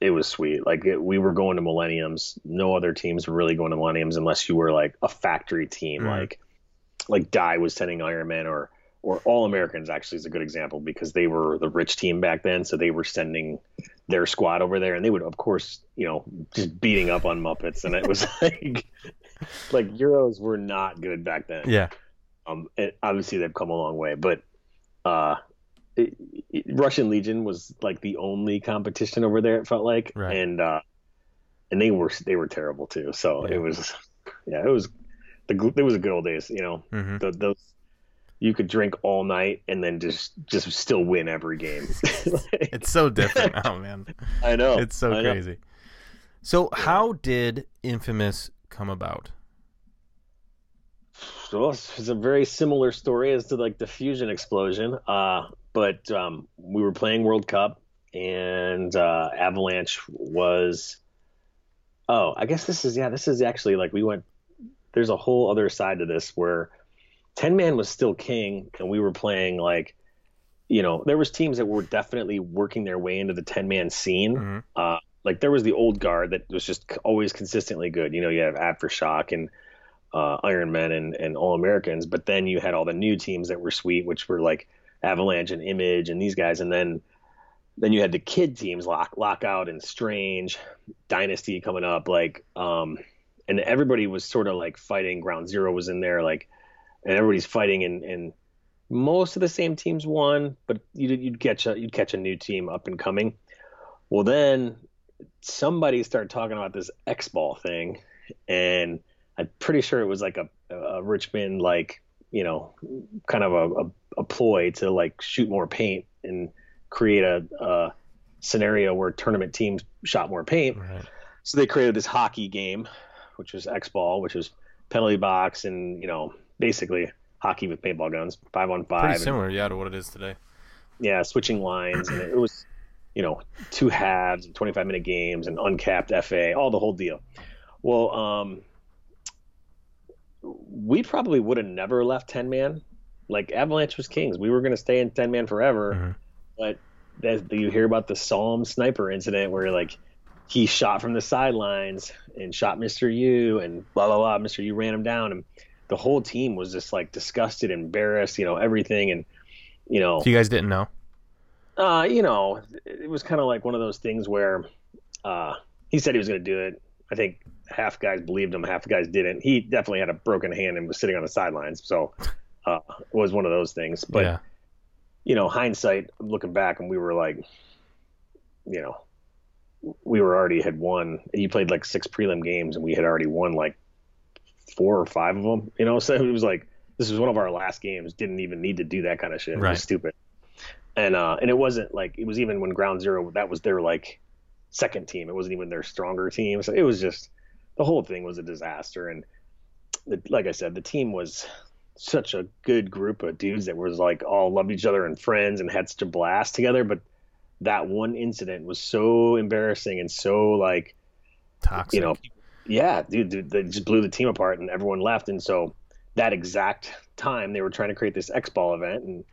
it was sweet. Like it, we were going to Millenniums. No other teams were really going to Millenniums unless you were like a factory team, Mhm. like like Dye was sending Ironman or or All Americans actually is a good example because they were the rich team back then, so they were sending their squad over there, and they would of course you know just beating up on Muppets, and it was [laughs] like like Euros were not good back then. Yeah. Um, obviously they've come a long way, but uh, it, it- Russian Legion was like the only competition over there. It felt like, Right. and uh, and they were they were terrible too. So Yeah. it was, yeah, it was the it was the good old days. You know, hmm the, those you could drink all night and then just just still win every game. Like, [laughs] [laughs] It's so different now, man. I know It's so I know. crazy. So, how did Infamous come about? So it's a very similar story as to like the fusion explosion. Uh, but um, we were playing World Cup, and uh, Avalanche was. Oh, I guess this is yeah. This is actually like we went. There's a whole other side to this where, Ten Man was still king, and we were playing like, you know, there was teams that were definitely working their way into the ten man scene Mhm. uh, like there was the old guard that was just always consistently good. You know, you have Aftershock and uh, Iron Men and, and All Americans, but then you had all the new teams that were sweet, which were like Avalanche and Image and these guys, and then then you had the kid teams, Lock Lockout and Strange, Dynasty coming up, like um, and everybody was sort of like fighting. Ground Zero was in there, like, and everybody's fighting, and and most of the same teams won, but you'd, you'd catch a you'd catch a new team up and coming. Well, then somebody started talking about this X ball thing, and I'm pretty sure it was like a, a Richmond like you know kind of a, a, a ploy to like shoot more paint and create a, a scenario where tournament teams shot more paint. Right. So they created this hockey game, which was X ball, which was penalty box and you know basically hockey with paintball guns, five on five. Pretty and- similar, yeah, to what it is today. yeah, switching lines, and it was, you know, two halves, and 25 minute games, and uncapped FA, all the whole deal. Well, um, we probably would have never left 10 man. Like Avalanche was kings. We were going to stay in 10 man forever. Mhm. But that, you hear about the Psalm sniper incident where like he shot from the sidelines and shot Mr. U and blah blah blah. Mr. U ran him down, and the whole team was just like disgusted, embarrassed, you know, everything, and you know, So you guys didn't know? uh, you know, it was kind of like one of those things where uh, he said he was going to do it. I think half guys believed him, half guys didn't. He definitely had a broken hand and was sitting on the sidelines, so uh, it was one of those things. But yeah. you know, hindsight, looking back, and we were like, you know, we were already had won. He played like six prelim games, and we had already won like four or five of them. You know, so [laughs] it was like this was one of our last games. Didn't even need to do that kind of shit. It Right. was stupid. And uh, and it wasn't like it was even when Ground Zero that was their like second team. It wasn't even their stronger team. So it was just the whole thing was a disaster. And the, like I said, the team was such a good group of dudes that was like all loved each other and friends and had such a blast together. But that one incident was so embarrassing and so like Toxic. you know, yeah, dude, dude, they just blew the team apart and everyone left. And so that exact time they were trying to create this X ball event and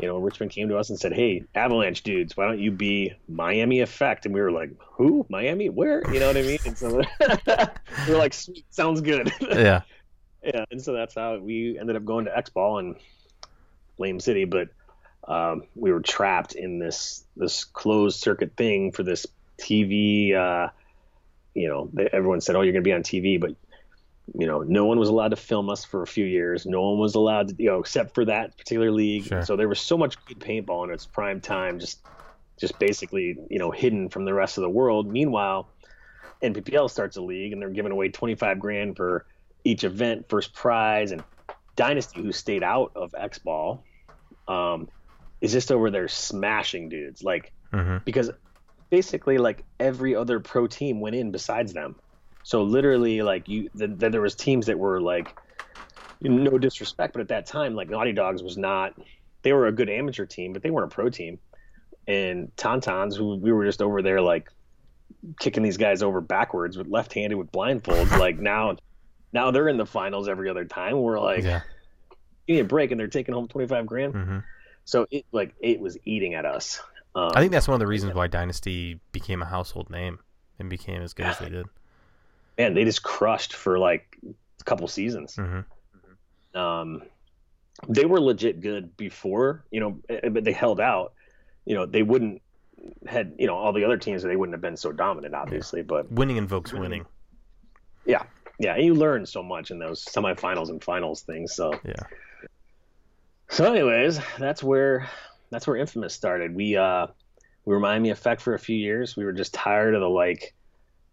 you know, Richmond came to us and said, Hey, Avalanche dudes, why don't you be Miami Effect? And we were like, Who? Miami? Where? You know what I mean? And so [laughs] we are like, Sweet, sounds good. [laughs] yeah. yeah, and so that's how we ended up going to X Ball and Lame City, but um, we were trapped in this this closed circuit thing for this TV. Uh, you know, they, everyone said, "Oh, you're going to be on TV," but you know, no one was allowed to film us for a few years. No one was allowed to, you know, except for that particular league. Sure. So there was so much good paintball in its prime time, just just basically, you know, hidden from the rest of the world. Meanwhile, NPPL starts a league and they're giving away 25 grand for each event, first prize, and Dynasty, who stayed out of X Ball, um, is just over there smashing dudes. Like hmm because basically like every other pro team went in besides them. So literally like you then then there was teams that were like no disrespect, but at that time like Naughty Dogs was not they were a good amateur team, but they weren't a pro team. And Tauntauns, who we were just over there like kicking these guys over backwards with left-handed with blindfolds, like now now they're in the finals every other time. We're like, Yeah. give me a break, and they're taking home twenty five grand. hmm So it like it was eating at us. Um, I think that's one of the reasons why Dynasty became a household name and became as good as they did. man, they just crushed for like a couple seasons. hmm Um, they were legit good before, you know, eh, but they held out. You know, they wouldn't had you know all the other teams they wouldn't have been so dominant, obviously. But Winning invokes winning. yeah, yeah, and you learn so much in those semifinals and finals things. So Yeah. So, anyways, that's where that's where Infamous started. We uh, we were Miami Effect for a few years. We were just tired of the like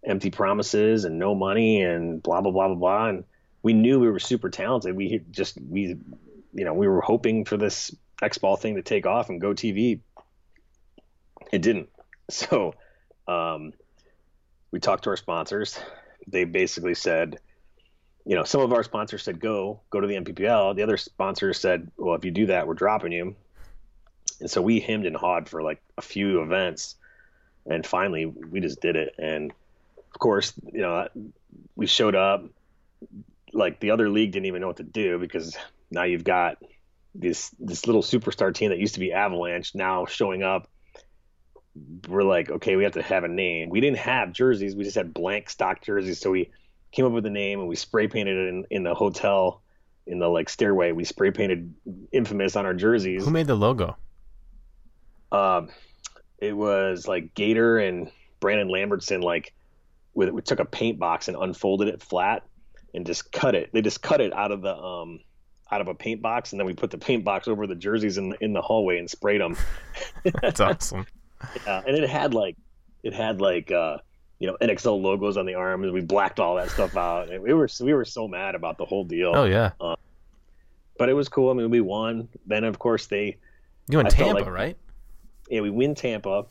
empty promises and no money and blah blah blah blah blah. And we knew we were super talented. We just we you know we were hoping for this X Ball thing to take off and go TV. It didn't. [laughs] So um, we talked to our sponsors. They basically said, you know, some of our sponsors said go, go to the NPPL. The other sponsors said, well, if you do that, we're dropping you. And so we hemmed and hawed for like a few events, and finally we just did it. And of course, you know, we showed up. Like the other league didn't even know what to do because now you've got this this little superstar team that used to be Avalanche now showing up. We're like, okay, we have to have a name. We didn't have jerseys; we just had blank stock jerseys. So we came up with a name and we spray painted it in, in the hotel in the like stairway. We spray painted infamous on our jerseys. Who made the logo? Um, it was like Gator and Brandon Lambertson like with we took a paint box and unfolded it flat and just cut it. They just cut it out of the um out of a paint box and then we put the paint box over the jerseys in the, in the hallway and sprayed them. That's awesome. [laughs] Yeah, and it had like it had like uh you know NXL logos on the arms. And we blacked all that stuff out. And we were we were so mad about the whole deal. Oh yeah. But it was cool. I mean, we won. Then of course they You in I Tampa, like- right? Yeah, we win Tampa.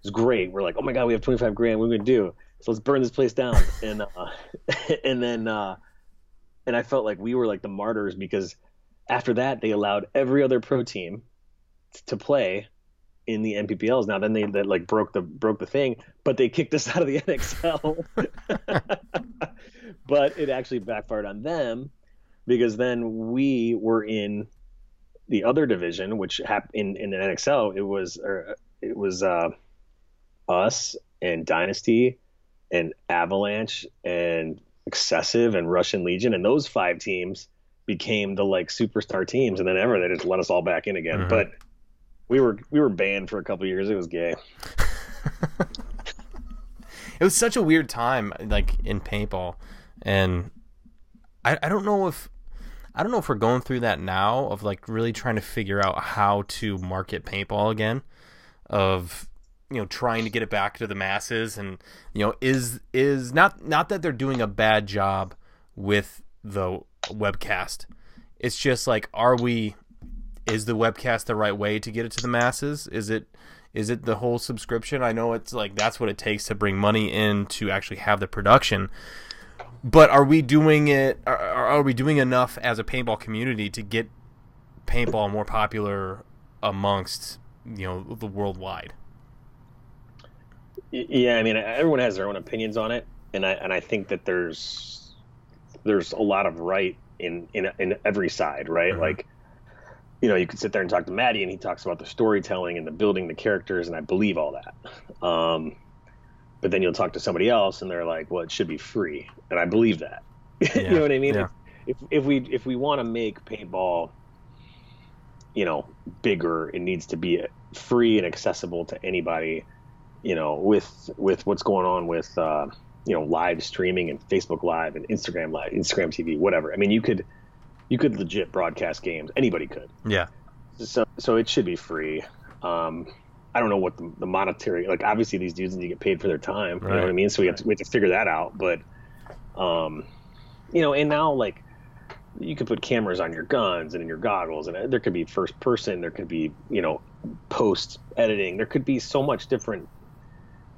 It's great. We're like, oh my god, we have 25 grand. What are we gonna do? So let's burn this place down. [laughs] And uh, [laughs] and then uh, and I felt like we were like the martyrs because after that they allowed every other pro team to play in the NPPLs. Now then they that like broke the broke the thing, but they kicked us [laughs] out of the NXL. but it actually backfired on them because then we were in the other division, which happened in in the NXL. It was or it was uh, us and Dynasty and Avalanche and Excessive and Russian Legion, and those five teams became the like superstar teams, and then ever they just let us all back in again. Mhm. But we were we were banned for a couple years. It was gay. [laughs] It was such a weird time, like in paintball, and I I don't know if I don't know if we're going through that now of like really trying to figure out how to market paintball again, of you know trying to get it back to the masses, and you know is is not not that they're doing a bad job with the webcast. It's just like are we is the webcast the right way to get it to the masses? Is it is it the whole subscription? I know it's like that's what it takes to bring money in to actually have the production. But are we doing it are, are we doing enough as a paintball community to get paintball more popular amongst, you know, the worldwide? Yeah, I mean, everyone has their own opinions on it, and I and I think that there's there's a lot of right in in in every side, right? Mhm. Like, you know, you could sit there and talk to Maddie, and he talks about the storytelling and the building the characters, and I believe all that. Um, but then you'll talk to somebody else, and they're like, "Well, it should be free," and I believe that. [laughs] you know what I mean? yeah. If if we if we want to make paintball, you know, bigger, it needs to be free and accessible to anybody you know, with with what's going on with uh, you know live streaming and Facebook Live and Instagram Live, Instagram TV, whatever. I mean, you could you could legit broadcast games. Anybody could. Yeah. So so it should be free. Um, I don't know what the, the monetary like. Obviously, these dudes need to get paid for their time. You know what I mean? So we have to we have to figure that out. But um, you know, and now like you could put cameras on your guns and in your goggles, and there could be first person. There could be you know post editing. There could be so much different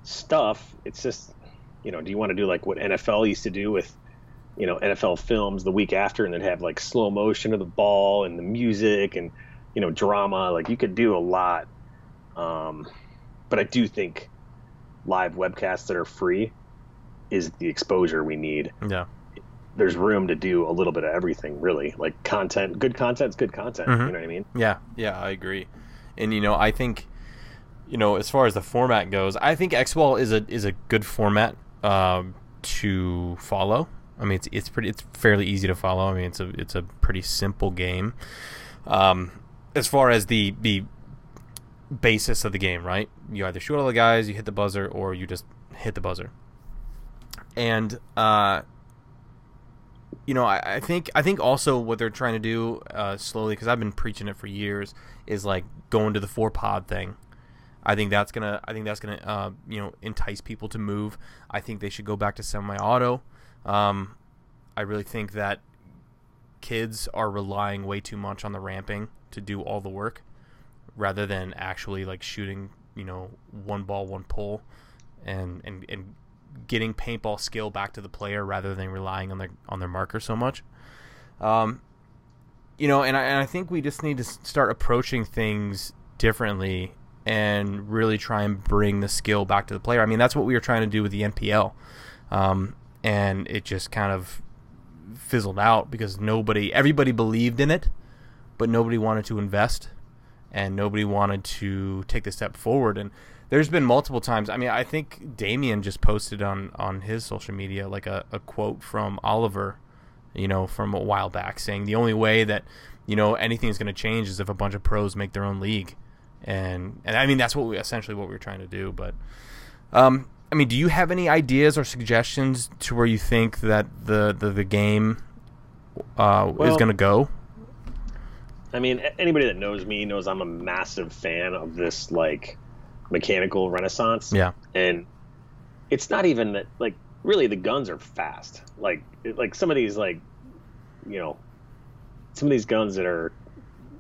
stuff. It's just, you know, do you want to do like what NFL used to do with, you know, NFL films the week after and then have like slow motion of the ball and the music and, you know, drama? Like you could do a lot. Um, but I do think live webcasts that are free is the exposure we need. Yeah. There's room to do a little bit of everything, really. Like content, good content's good content. Mhm. You know what I mean? Yeah, yeah, I agree. And you know, I think you know, as far as the format goes, I think X Ball is a is a good format um, to follow. I mean, it's it's pretty it's fairly easy to follow. I mean, it's a it's a pretty simple game. Um, as far as the the basis of the game, right? You either shoot all the guys, you hit the buzzer, or you just hit the buzzer. And uh, you know, I, I think I think also what they're trying to do uh, slowly, because I've been preaching it for years, is like going to the four pod thing. I think that's gonna I think that's gonna uh, you know entice people to move. I think they should go back to semi-auto. Um, I really think that kids are relying way too much on the ramping to do all the work, rather than actually like shooting you know one ball one pull, and and and getting paintball skill back to the player rather than relying on their on their marker so much. Um, you know, and I, and I think we just need to start approaching things differently and really try and bring the skill back to the player. I mean, that's what we were trying to do with the NPL, um, and it just kind of fizzled out because nobody, everybody believed in it, but nobody wanted to invest, and nobody wanted to take the step forward. And there's been multiple times. I mean, I think Damien just posted on on his social media like a, a quote from Oliver, you know, from a while back, saying the only way that you know anything's going to change is if a bunch of pros make their own league and and I mean that's what we essentially what we are trying to do. But um, I mean, do you have any ideas or suggestions to where you think that the the, the game uh, well, is going to go? I mean, anybody that knows me knows I'm a massive fan of this like mechanical renaissance. Yeah, and it's not even that like really the guns are fast. Like like some of these like you know some of these guns that are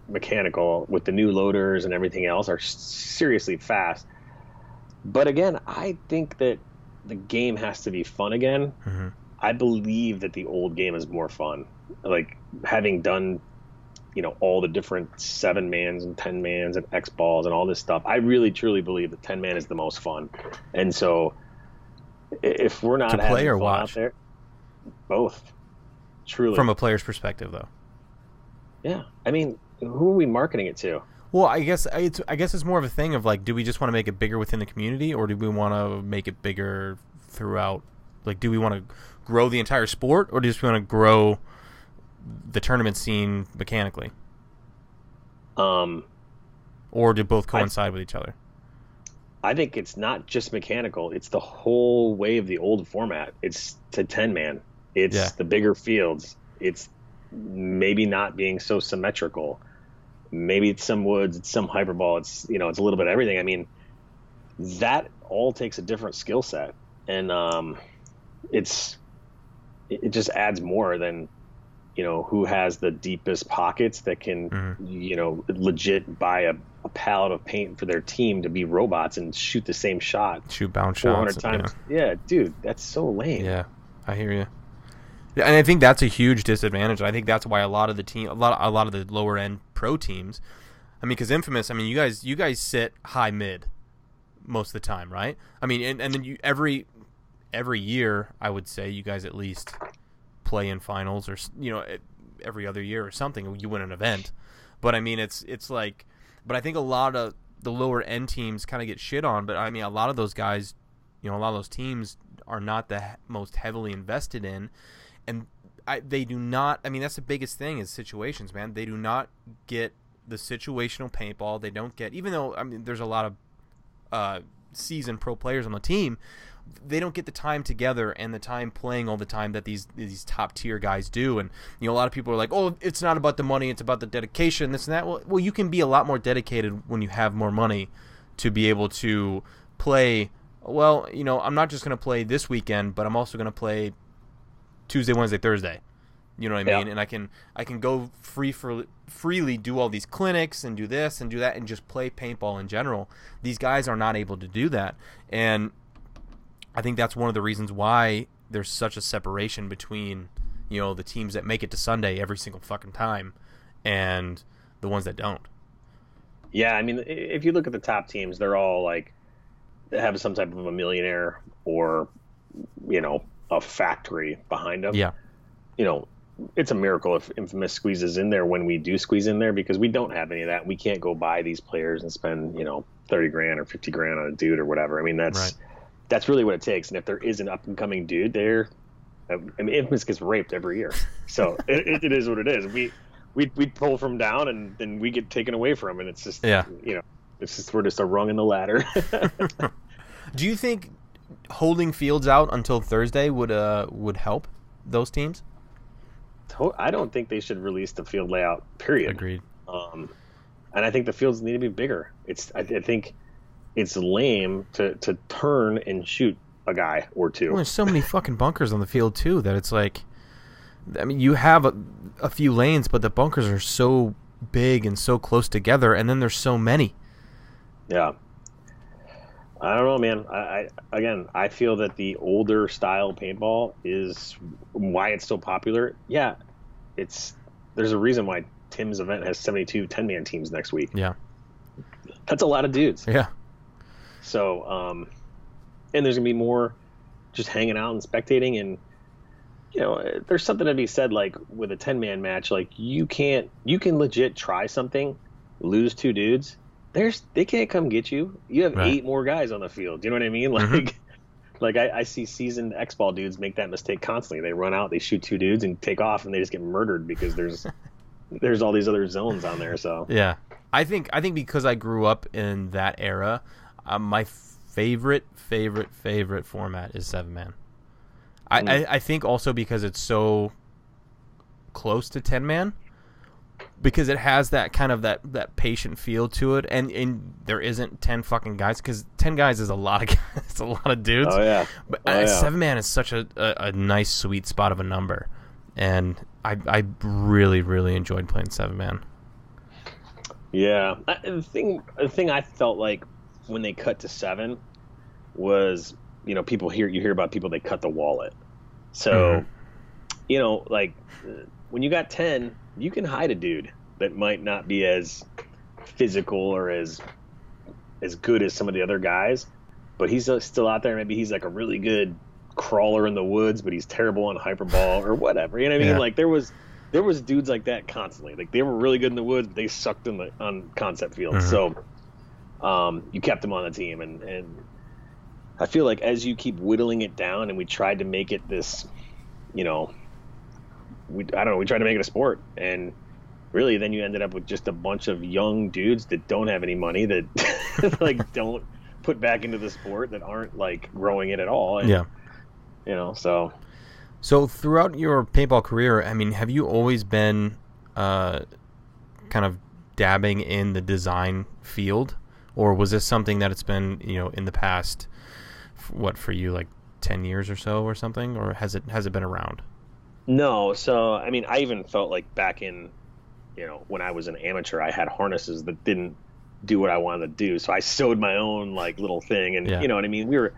mechanical with the new loaders and everything else are seriously fast. But again, I think that the game has to be fun again. Mm-hmm. I believe that the old game is more fun. Like having done, you know, all the different seven mans and ten mans and X balls and all this stuff, I really truly believe that ten man is the most fun. And so, if we're not to play or watch, there, both. Truly, from a player's perspective, though. Yeah, I mean, who are we marketing it to? Well, I guess it's I guess it's more of a thing of like, do we just want to make it bigger within the community, or do we want to make it bigger throughout? Like, do we want to grow the entire sport, or do we just want to grow the tournament scene mechanically? Um, or do both coincide I, with each other? I think it's not just mechanical; it's the whole way of the old format. It's to ten man. It's yeah. the bigger fields. It's maybe not being so symmetrical maybe it's some woods, it's some hyperball, it's you know, it's a little bit of everything. I mean, that all takes a different skill set, and um, it's it just adds more than you know who has the deepest pockets that can mm-hmm. you know legit buy a, a, pallet of paint for their team to be robots and shoot the same shot shoot bounce shots times yeah. yeah dude that's so lame yeah i hear you and I think that's a huge disadvantage. I think that's why a lot of the team, a lot, a lot of the lower end pro teams, I mean, because Infamous, I mean, you guys, you guys sit high mid most of the time, right? I mean, and, and then you every every year, I would say you guys at least play in finals, or you know, every other year or something. You win an event, but I mean, it's it's like, but I think a lot of the lower end teams kind of get shit on. But I mean, a lot of those guys, you know, a lot of those teams are not the most heavily invested in and I, they do not. I mean, that's the biggest thing is situations, man. They do not get the situational paintball. They don't get, even though I mean, there's a lot of uh, seasoned pro players on the team. They don't get the time together and the time playing all the time that these these top tier guys do. And you know, a lot of people are like, "Oh, it's not about the money; it's about the dedication, this and that." Well, well, you can be a lot more dedicated when you have more money to be able to play. Well, you know, I'm not just going to play this weekend, but I'm also going to play Tuesday, Wednesday, Thursday. You know what I mean? Yeah. And I can I can go free for freely do all these clinics and do this and do that and just play paintball in general. These guys are not able to do that, and I think that's one of the reasons why there's such a separation between you know the teams that make it to Sunday every single fucking time and the ones that don't. Yeah, I mean, if you look at the top teams, they're all like have some type of a millionaire or you know a factory behind them. Yeah. You know, it's a miracle if Infamous squeezes in there when we do squeeze in there because we don't have any of that. We can't go buy these players and spend, you know, thirty grand or fifty grand on a dude or whatever. I mean, that's right. That's really what it takes. And if there is an up and coming dude there, I mean, Infamous gets raped every year, so [laughs] it, it is what it is. We we we pull from down, and then we get taken away from, and it's just yeah, you know, it's just we're just a rung in the ladder. [laughs] Do you think holding fields out until Thursday would uh would help those teams? I don't think they should release the field layout. Period. Agreed. Um, and I think the fields need to be bigger. It's I, I think it's lame to to turn and shoot a guy or two. Well, there's so many fucking bunkers on the field too that it's like, I mean, you have a, a few lanes, but the bunkers are so big and so close together, and then there's so many. Yeah. I don't know, man. I, I, again, I feel that the older style paintball is why it's so popular. Yeah, it's there's a reason why Tim's event has 72 10 man teams next week. Yeah, that's a lot of dudes. Yeah. So, um, and there's gonna be more just hanging out and spectating, and you know, there's something to be said like with a 10 man match, like you can't, you can legit try something, lose two dudes there's they can't come get you. You have right. eight more guys on the field. Do you know what I mean? [laughs] Mm-hmm. Like, mm-hmm. like I, I, see seasoned X ball dudes make that mistake constantly. They run out, they shoot two dudes, and take off, and they just get murdered because there's [laughs] there's all these other zones on there. So yeah, I think I think because I grew up in that era, um, my favorite favorite favorite format is seven man. I, mm. I I think also because it's so close to ten man because it has that kind of that that patient feel to it, and and there isn't ten fucking guys because ten guys is a lot of [laughs] guys, it's a lot of dudes. Oh yeah, but oh, yeah. seven man is such a, a, a nice sweet spot of a number, and I I really really enjoyed playing seven man. Yeah, the thing the thing I felt like when they cut to seven was you know people hear you hear about people they cut the wallet, so mm-hmm. you know like when you got ten you can hide a dude that might not be as physical or as as good as some of the other guys, but he's still out there. Maybe he's like a really good crawler in the woods, but he's terrible on hyperball or whatever. You know what I mean? Yeah. Like there was there was dudes like that constantly. Like they were really good in the woods, but they sucked in the on concept field. Mm-hmm. So um, you kept them on the team, and and I feel like as you keep whittling it down, and we tried to make it this, you know, we I don't know, we tried to make it a sport, and really then you ended up with just a bunch of young dudes that don't have any money that [laughs] like [laughs] don't put back into the sport that aren't like growing it at all. And, yeah, you know, so. So throughout your paintball career, I mean, have you always been uh, kind of dabbing in the design field, or was this something that it's been you know in the past? What for you, like ten years or so, or something, or has it has it been around? No, so I mean, I even felt like back in, you know, when I was an amateur, I had harnesses that didn't do what I wanted to do, so I sewed my own like little thing, and yeah. you know what I mean. We were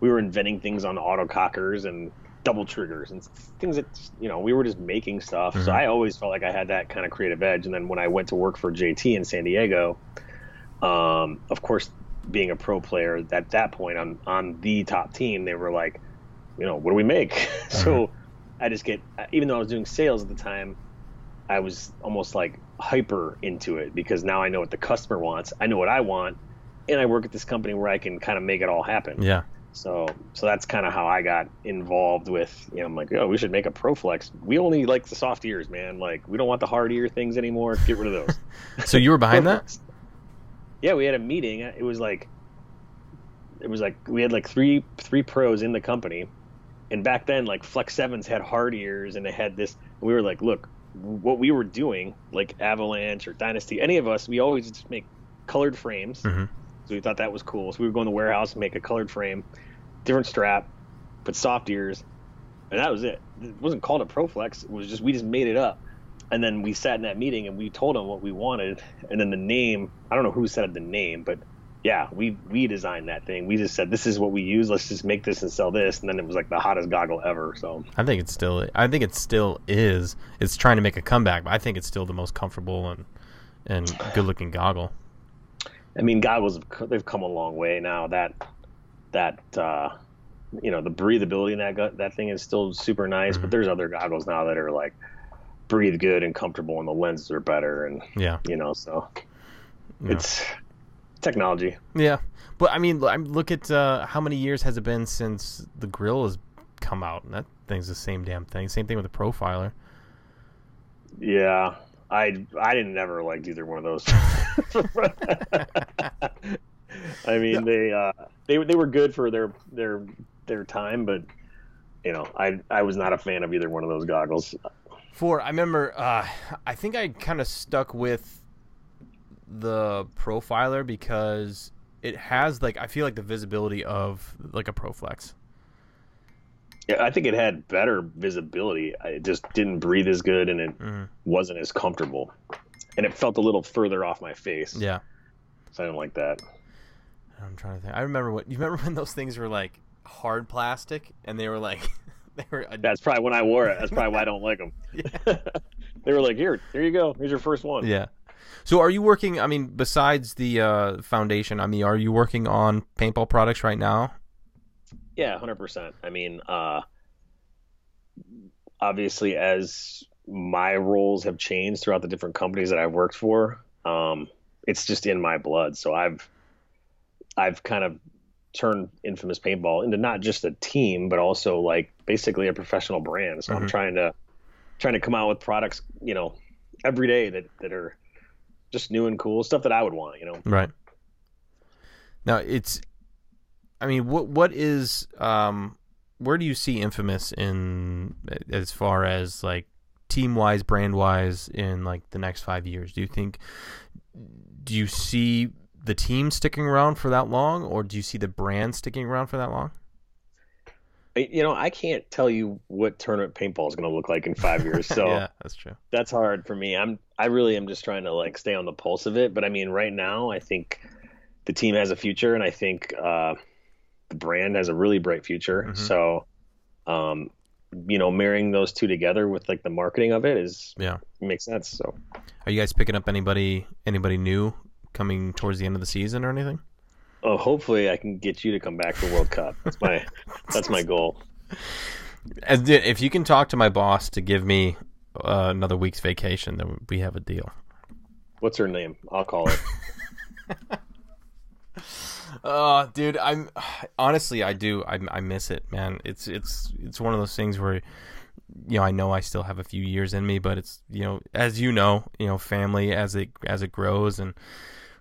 we were inventing things on auto cockers and double triggers and things that you know we were just making stuff. Mm-hmm. So I always felt like I had that kind of creative edge. And then when I went to work for JT in San Diego, um, of course, being a pro player at that point on on the top team, they were like, you know, what do we make? Mm-hmm. [laughs] so I just get even though I was doing sales at the time, I was almost like hyper into it because now I know what the customer wants, I know what I want, and I work at this company where I can kind of make it all happen. Yeah. So so that's kind of how I got involved with. You know, I'm like, oh, we should make a ProFlex. We only like the soft ears, man. Like we don't want the hard ear things anymore. Get rid of those. [laughs] so you were behind that? Yeah, we had a meeting. It was like it was like we had like three three pros in the company. And back then like flex sevens had hard ears and they had this we were like look what we were doing like avalanche or dynasty any of us we always just make colored frames. Mm-hmm. so we thought that was cool. So we would go in the warehouse and make a colored frame different strap put soft ears and that was it. It wasn't called a proflex it was just we just made it up and then we sat in that meeting and we told them what we wanted and then the name i don't know who said the name but yeah, we we designed that thing. We just said this is what we use. Let's just make this and sell this, and then it was like the hottest goggle ever. So I think it's still I think it still is. It's trying to make a comeback, but I think it's still the most comfortable and and good looking goggle. I mean, goggles they've come a long way now. That that uh, you know the breathability in that that thing is still super nice, mm-hmm. but there's other goggles now that are like breathe good and comfortable, and the lenses are better, and yeah, you know, so yeah. it's technology. Yeah, but I mean, look at uh, how many years has it been since the grill has come out? And that thing's the same damn thing. Same thing with the profiler. Yeah, I I didn't never like either one of those. [laughs] I mean, they uh, they they were good for their their their time, but you know, I I was not a fan of either one of those goggles. For I remember, uh, I think I kind of stuck with the profiler because it has like I feel like the visibility of like a Proflex. Yeah, I think it had better visibility. It just didn't breathe as good, and it Mhm. wasn't as comfortable, and it felt a little further off my face. Yeah, So I didn't like that. I'm trying to think. I remember what you remember [laughs] when those things were like hard plastic and they were like [laughs] [laughs] they were a, That's probably when I wore it. That's probably why I don't like them. [laughs] [laughs] they were like, "Here, here you go. Here's your first one." yeah. So are you working? I mean, besides the uh, foundation, I mean, are you working on paintball products right now? Yeah, hundred percent. I mean, uh, obviously, as my roles have changed throughout the different companies that I've worked for, um, it's just in my blood. So I've, I've kind of turned Infamous Paintball into not just a team, but also like basically a professional brand. So I'm Mhm. trying to, trying to come out with products, you know, every day that that are just new and cool stuff that I would want. You know. Right. Now it's, I mean, what what is um, where do you see Infamous in as far as like team wise, brand wise, in like the next five years? Do you think? Do you see the team sticking around for that long, or do you see the brand sticking around for that long? You know, I can't tell you what tournament paintball is going to look like in five years. [laughs] So yeah, that's true. that's hard for me. I'm I really am just trying to like stay on the pulse of it. But I mean, right now, I think the team has a future, and I think uh, the brand has a really bright future. Mhm. So, um, you know, marrying those two together with like the marketing of it is Yeah. makes sense. So Are you guys picking up anybody anybody new coming towards the end of the season or anything? Oh, hopefully, I can get you to come back for World Cup. That's my that's my goal. As- If you can talk to my boss to give me uh, another week's vacation, then we have a deal. What's her name? I'll call her. Oh, [laughs] dude, I'm honestly, I do. I, I miss it, man. It's it's it's one of those things where, you know, I know I still have a few years in me, but it's you know, as you know, you know, family as it as it grows and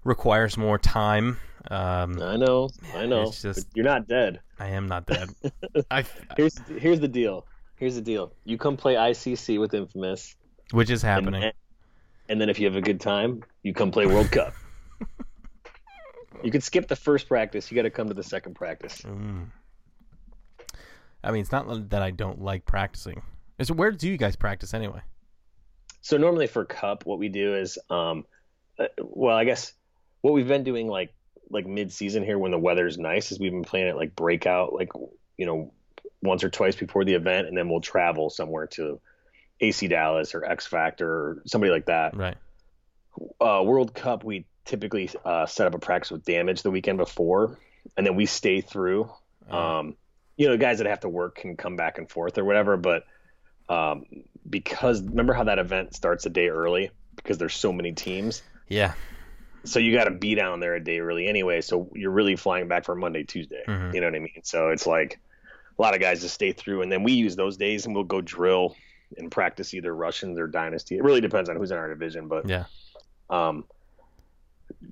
requires more time. Um, I know, I know. Just- you're not dead. I am not dead. [laughs] I, Here's here's the deal. Here's the deal. You come play ICC with Infamous, which is happening. and then if you have a good time, you come play World Cup. you could skip the first practice. You got to come to the second practice. Mm. I mean, it's not that I don't like practicing. Is where do you guys practice anyway? So normally for Cup, what we do is, um, uh, well, I guess what we've been doing like like mid season here when the weather's nice is we've been playing it like breakout, like you know, once or twice before the event, and then we'll travel somewhere to AC Dallas or X Factor or somebody like that. Right. uh, World Cup, we typically uh, set up a practice with damage the weekend before, and then we stay through. Uh, Um, you know, guys that have to work can come back and forth or whatever. But um, because remember how that event starts a day early because there's so many teams, yeah. So you got to be down there a day early anyway. So you're really flying back for Monday, Tuesday. Mhm. You know what I mean? So it's like a lot of guys just stay through, and then we use those days and we'll go drill and practice either Russians or Dynasty. It really depends on who's in our division, but Yeah. um,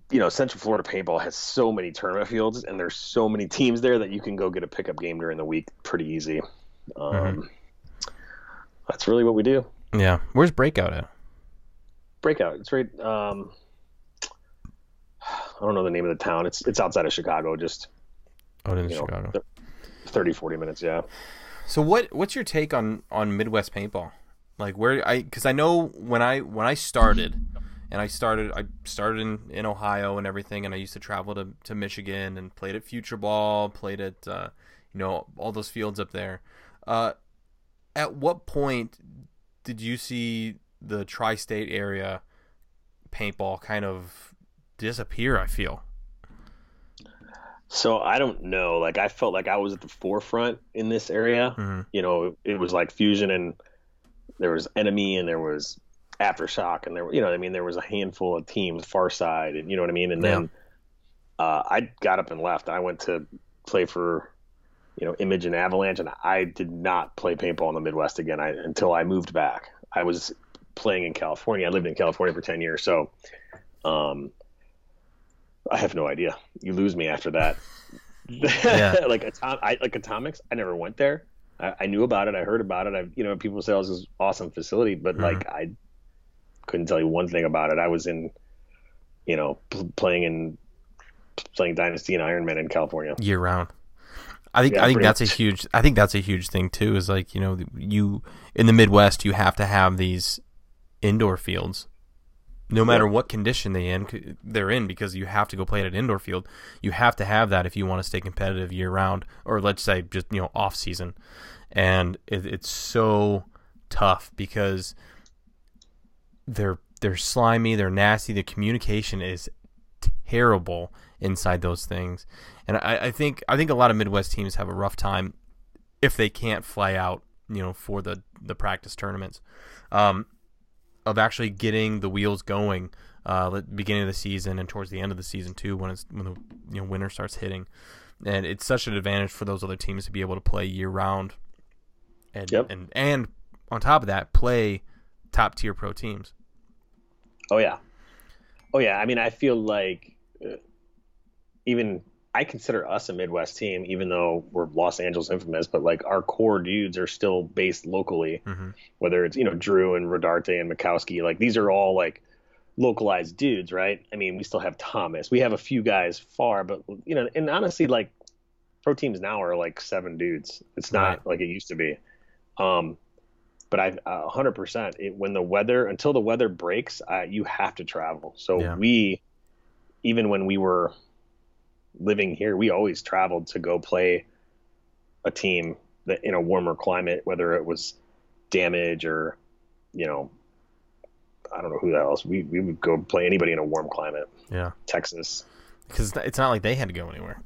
you know, Central Florida paintball has so many tournament fields, and there's so many teams there that you can go get a pickup game during the week pretty easy. Um, Mm-hmm. That's really what we do. Yeah. Where's Breakout at? Breakout. It's right. Um, I don't know the name of the town. It's it's outside of Chicago, just Oh, in you know, Chicago. th- 30, 40 minutes. Yeah. So what what's your take on on Midwest paintball? Like where I because I know when I when I started and I started I started in, in Ohio and everything and I used to travel to, to Michigan and played at Future Ball, played at uh, you know all those fields up there. Uh, at what point did you see the tri-state area paintball kind of disappear? I feel. So I don't know. Like I felt like I was at the forefront in this area. Mhm. You know, it was like fusion, and there was enemy, and there was aftershock, and there, were- you know, what I mean, there was a handful of teams, Far Side, and you know what I mean. And then uh, I got up and left. I went to play for, you know, Image and Avalanche, and I did not play paintball in the Midwest again I, until I moved back. I was playing in California. I lived in California for 10 years. So, um, I have no idea. You lose me after that. Yeah. [laughs] like atom- I, like atomics, I never went there. I, I, knew about it. I heard about it. I, you know, people say it was this awesome facility, but mm-hmm. like I couldn't tell you one thing about it. I was in, you know, playing in playing Dynasty and Ironman in California year round. I think yeah, I think that's much. a huge I think that's a huge thing too. Is like you know you in the Midwest you have to have these indoor fields, no matter yeah. what condition they in they're in because you have to go play at an indoor field. You have to have that if you want to stay competitive year round, or let's say just you know off season. And it, it's so tough because they're they're slimy, they're nasty. The communication is terrible inside those things. And I, I think I think a lot of Midwest teams have a rough time if they can't fly out, you know, for the the practice tournaments, um, of actually getting the wheels going. Uh, beginning of the season and towards the end of the season too, when it's when the you know winter starts hitting, and it's such an advantage for those other teams to be able to play year round, and yep. and and on top of that, play top tier pro teams. Oh yeah, oh yeah. I mean, I feel like uh, even I consider us a Midwest team, even though we're Los Angeles infamous, but like our core dudes are still based locally, mm-hmm. whether it's, you know, Drew and Rodarte and Mikowski, like these are all like localized dudes, right? I mean, we still have Thomas. We have a few guys far, but you know, and honestly, like pro teams now are like seven dudes. It's not right. like it used to be. Um, but I, a hundred percent, when the weather, until the weather breaks, uh, you have to travel. So yeah. we, even when we were, living here, we always traveled to go play a team that in a warmer climate, whether it was damage or, you know, I don't know who else. We we would go play anybody in a warm climate. Yeah, Texas. Because it's not like they had to go anywhere.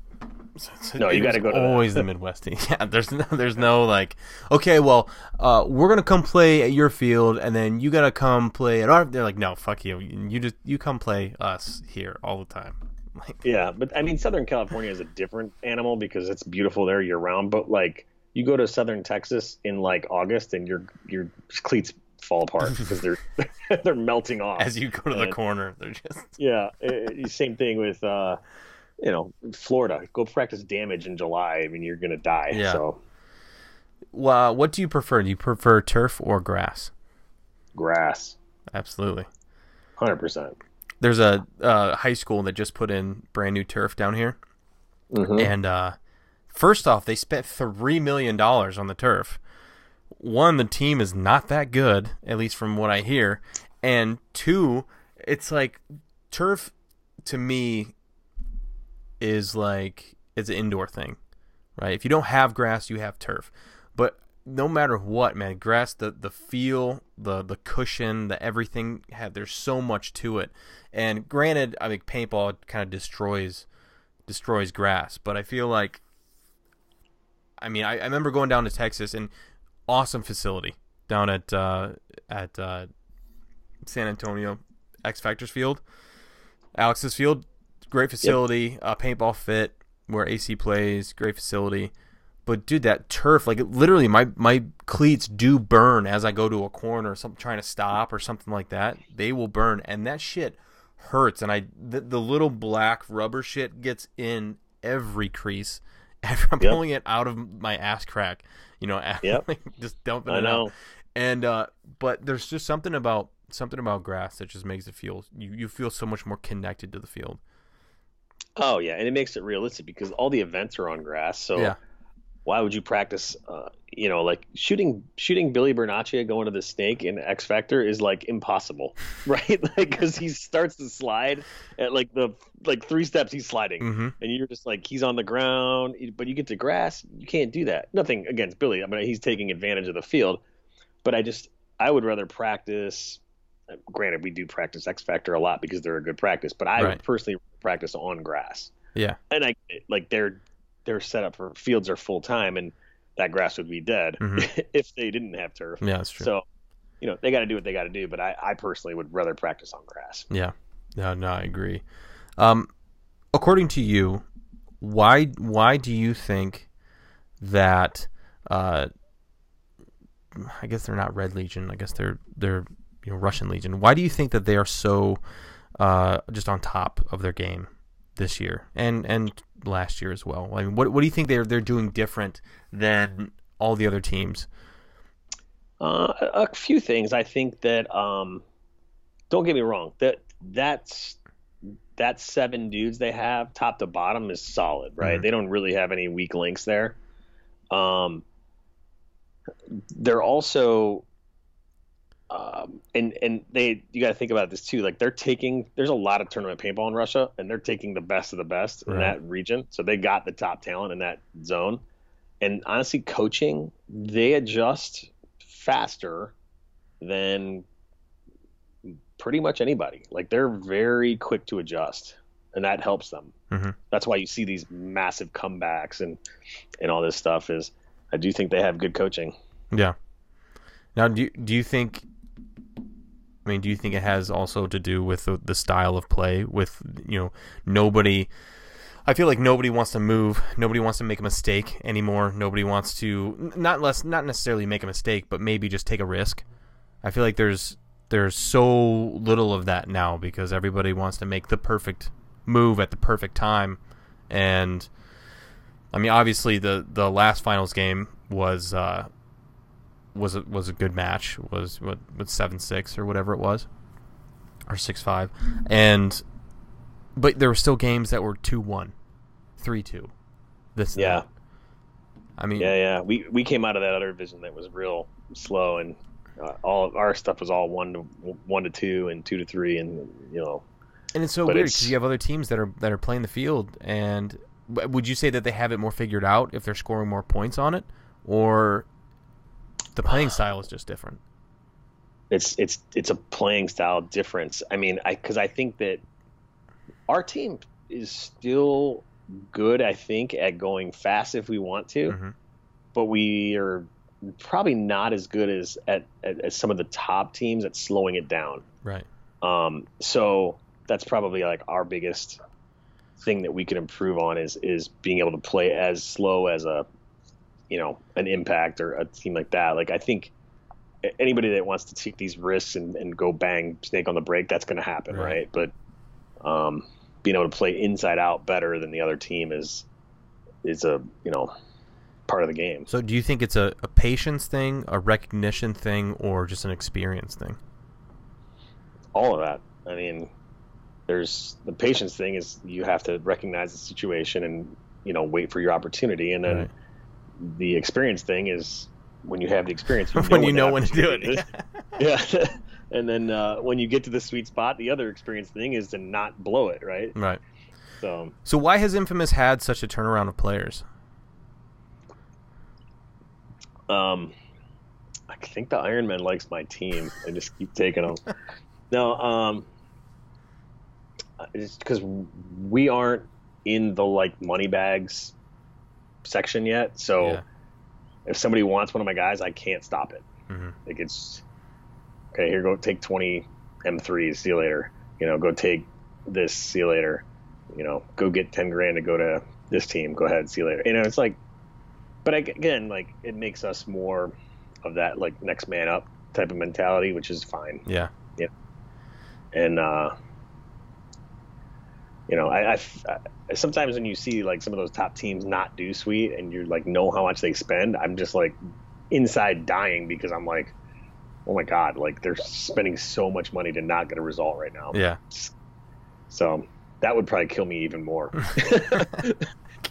So no, you got to go. Always the [laughs] Midwest. [laughs] yeah, there's no, there's no like, okay, well, uh, we're gonna come play at your field, and then you gotta come play at our. They're like, no, fuck you. You just you come play us here all the time. [laughs] Like, yeah, but I mean, Southern California is a different animal because it's beautiful there year round. But like, you go to Southern Texas in like August, and your your cleats fall apart [laughs] because they're [laughs] they're melting off as you go to and, the corner. They're just yeah. It, same thing with uh, you know Florida. Go practice damage in July. I mean, you're gonna die. Yeah. So, well, uh, what do you prefer? Do you prefer turf or grass? Grass. Absolutely. Hundred percent there's a uh, high school that just put in brand new turf down here, mm-hmm. and uh, first off, they spent three million dollars on the turf. One, the team is not that good, at least from what I hear, and two, it's like turf to me is like it's an indoor thing, right? If you don't have grass, you have turf. No matter what, man, grass the the feel, the the cushion, the everything had there's so much to it. And granted, I mean paintball kind of destroys destroys grass, but I feel like I mean, I, I remember going down to Texas and awesome facility down at uh, at uh, San Antonio X Factors Field, Alex's Field, great facility, yep. uh, paintball fit where AC plays, great facility. But dude, that turf, like literally, my my cleats do burn as I go to a corner or something, trying to stop or something like that. They will burn, and that shit hurts. And I, the, the little black rubber shit gets in every crease. [laughs] After I'm yep. pulling it out of my ass crack, you know, [laughs] yep. just dumping I it know. out. And uh, but there's just something about something about grass that just makes it feel you you feel so much more connected to the field. Oh yeah, and it makes it realistic because all the events are on grass. So yeah why would you practice uh, you know like shooting shooting billy bernacchia going to the snake in x factor is like impossible [laughs] right? Like because he starts to slide at like the like three steps he's sliding. Mm-hmm. and you're just like he's on the ground but you get to grass you can't do that. Nothing against billy i mean he's taking advantage of the field but i just i would rather practice granted we do practice x factor a lot because they're a good practice but i right. personally practice on grass. Yeah. And i like they're they're set up for fields are full time and that grass would be dead mm-hmm. [laughs] if they didn't have turf. Yeah, that's true. So, you know, they got to do what they got to do. But I, I personally would rather practice on grass. Yeah, no, no, I agree. Um, according to you, why why do you think that? Uh, I guess they're not Red Legion. I guess they're they're you know Russian Legion. Why do you think that they are so uh, just on top of their game this year and and last year as well? I mean, what what do you think they're they're doing different than all the other teams? Uh, a few things. I think that um, don't get me wrong that that's that seven dudes they have top to bottom is solid, right? Mm-hmm. They don't really have any weak links there. Um, they're also um, and and they you got to think about this too. Like they're taking there's a lot of tournament paintball in Russia, and they're taking the best of the best right. in that region. So they got the top talent in that zone. And honestly, coaching they adjust faster than pretty much anybody. Like they're very quick to adjust, and that helps them. Mm-hmm. That's why you see these massive comebacks and and all this stuff. Is I do think they have good coaching. Yeah. Now, do you, do you think? I mean, do you think it has also to do with the, the style of play? With you know, nobody. I feel like nobody wants to move. Nobody wants to make a mistake anymore. Nobody wants to not less not necessarily make a mistake, but maybe just take a risk. I feel like there's there's so little of that now because everybody wants to make the perfect move at the perfect time, and I mean obviously the the last finals game was uh, was a, was a good match. Was what with seven six or whatever it was, or six five, and but there were still games that were two one, three two. This yeah. I mean yeah yeah we we came out of that other division that was real slow and uh, all our stuff was all one to one to two and two to three and you know. And it's so weird because you have other teams that are that are playing the field and would you say that they have it more figured out if they're scoring more points on it or the playing style is just different. It's it's it's a playing style difference. I mean, I because I think that our team is still good. I think at going fast if we want to, mm-hmm. but we are probably not as good as at, at, as some of the top teams at slowing it down. Right. Um. So that's probably like our biggest thing that we can improve on is is being able to play as slow as a you know an impact or a team like that. Like I think anybody that wants to take these risks and, and go bang snake on the break, that's going to happen, right? right? But um, being able to play inside out better than the other team is is a you know part of the game. So do you think it's a, a patience thing, a recognition thing, or just an experience thing? All of that. I mean, there's the patience thing is you have to recognize the situation and you know wait for your opportunity, and then. Right the experience thing is when you have the experience, you [laughs] when you know when to do it. [laughs] yeah. [laughs] and then uh, when you get to the sweet spot, the other experience thing is to not blow it, right? Right. So. So why has Infamous had such a turnaround of players? Um, I think the Iron Man likes my team. I just keep taking them. no, um, it's because we aren't in the like money bags section yet. So yeah. if somebody wants one of my guys, I can't stop it. Mm-hmm. Like it's okay. Here, go take twenty M3s. See you later. You know, go take this. See you later. You know, go get ten grand to go to this team. Go ahead. See you later. You know, it's like, but again, like it makes us more of that like next man up type of mentality, which is fine. Yeah. Yeah. And uh, you know, I, I, I, sometimes when you see like some of those top teams not do sweet and you're like know how much they spend, I'm just like inside dying because I'm like, oh my god, like they're spending so much money to not get a result right now. Yeah. So that would probably kill me even more. [laughs] [laughs]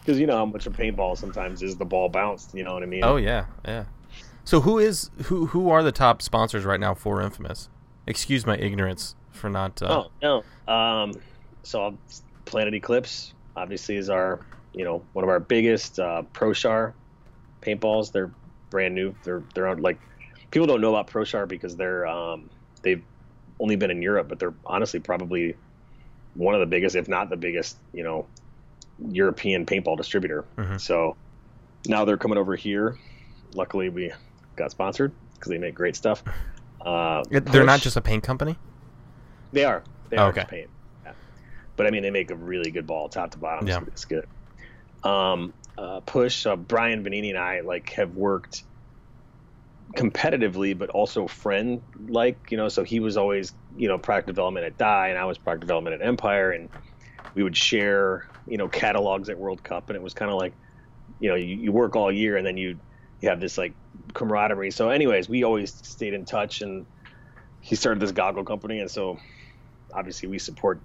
Because you know how much a paintball sometimes is the ball bounced. You know what I mean? Oh yeah, yeah. So who is who? Who are the top sponsors right now for Infamous? Excuse my ignorance for not. Uh... Oh no. Um, so Planet Eclipse obviously is our, you know, one of our biggest uh, ProShar paintballs. They're brand new. They're they're on, like people don't know about ProShar because they're um, they've only been in Europe, but they're honestly probably one of the biggest, if not the biggest, you know, European paintball distributor. Mm-hmm. So now they're coming over here. Luckily, we got sponsored because they make great stuff. Uh, they're not just a paint company. They are. They are okay. paint. But I mean they make a really good ball, top to bottom. Yeah. It's good. Um, uh, push. Uh, Brian Benini and I like have worked competitively, but also friend like. You know, so he was always you know product development at Dye, and I was product development at Empire, and we would share you know catalogs at World Cup, and it was kind of like you know you, you work all year, and then you you have this like camaraderie. So, anyways, we always stayed in touch, and he started this goggle company, and so obviously we support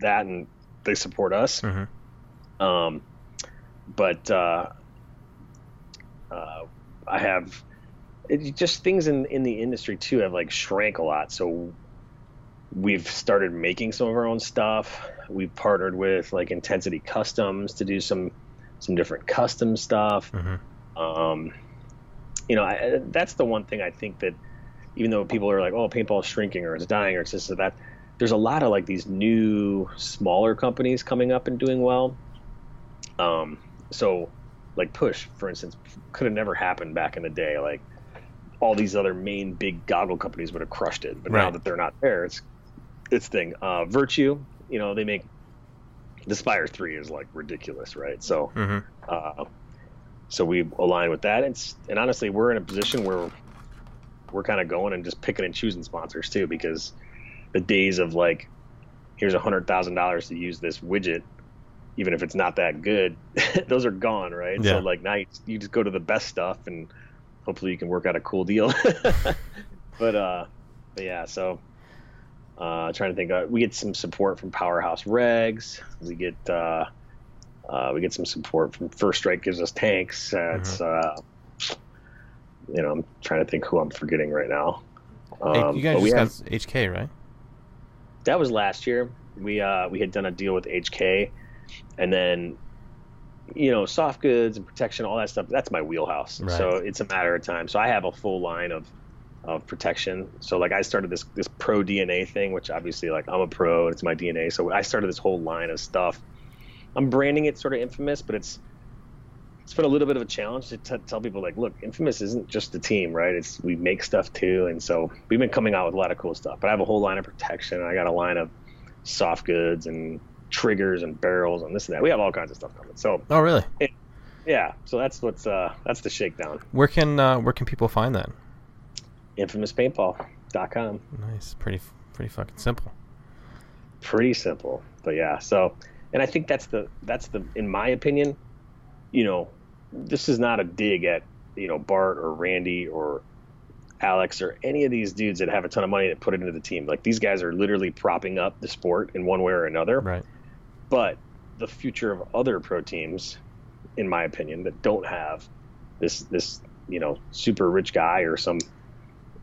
that, and they support us. Mm-hmm. Um, but uh, uh, I have it, just things in in the industry too have like shrank a lot. So we've started making some of our own stuff. We've partnered with like Intensity Customs to do some some different custom stuff. Mm-hmm. Um, you know, I, that's the one thing I think that even though people are like, oh, paintball's shrinking or it's dying or it's this or that, there's a lot of like these new smaller companies coming up and doing well. Um, so like Push, for instance, could have never happened back in the day. Like all these other main big goggle companies would have crushed it, but now that they're not there, it's it's thing. Uh, Virtue, you know, they make the Spire Three is like ridiculous, right? So Mm-hmm. uh, so we align with that. And, and honestly, we're in a position where we're kind of going and just picking and choosing sponsors too, because the days of like, here's a hundred thousand dollars to use this widget, even if it's not that good, [laughs] those are gone, right? Yeah. So like now you, you just go to the best stuff and hopefully you can work out a cool deal. [laughs] but uh, but yeah, so uh, trying to think, uh, we get some support from Powerhouse Regs. We get uh, uh, we get some support from First Strike gives us tanks. It's uh, you know I'm trying to think who I'm forgetting right now. Um, you guys just have- got HK, right? That was last year. We uh, we had done a deal with HK, and then you know soft goods and protection, all that stuff. That's my wheelhouse. Right. So it's a matter of time. So I have a full line of of protection. So like I started this this pro DNA thing, which obviously like I'm a pro, it's my DNA. So I started this whole line of stuff. I'm branding it sort of infamous, but it's it's been a little bit of a challenge to t- tell people like, look, infamous isn't just a team, right? It's we make stuff too, and so we've been coming out with a lot of cool stuff. But I have a whole line of protection. I got a line of soft goods and triggers and barrels and this and that. We have all kinds of stuff coming. So Oh, really? yeah, so that's what's uh that's the shakedown. Where can uh, where can people find that? InfamousPaintball.com. Nice, pretty pretty fucking simple. pretty simple but yeah so and i think that's the that's the in my opinion you know this is not a dig at you know bart or randy or alex or any of these dudes that have a ton of money that put it into the team like these guys are literally propping up the sport in one way or another Right. but the future of other pro teams in my opinion that don't have this this you know super rich guy or some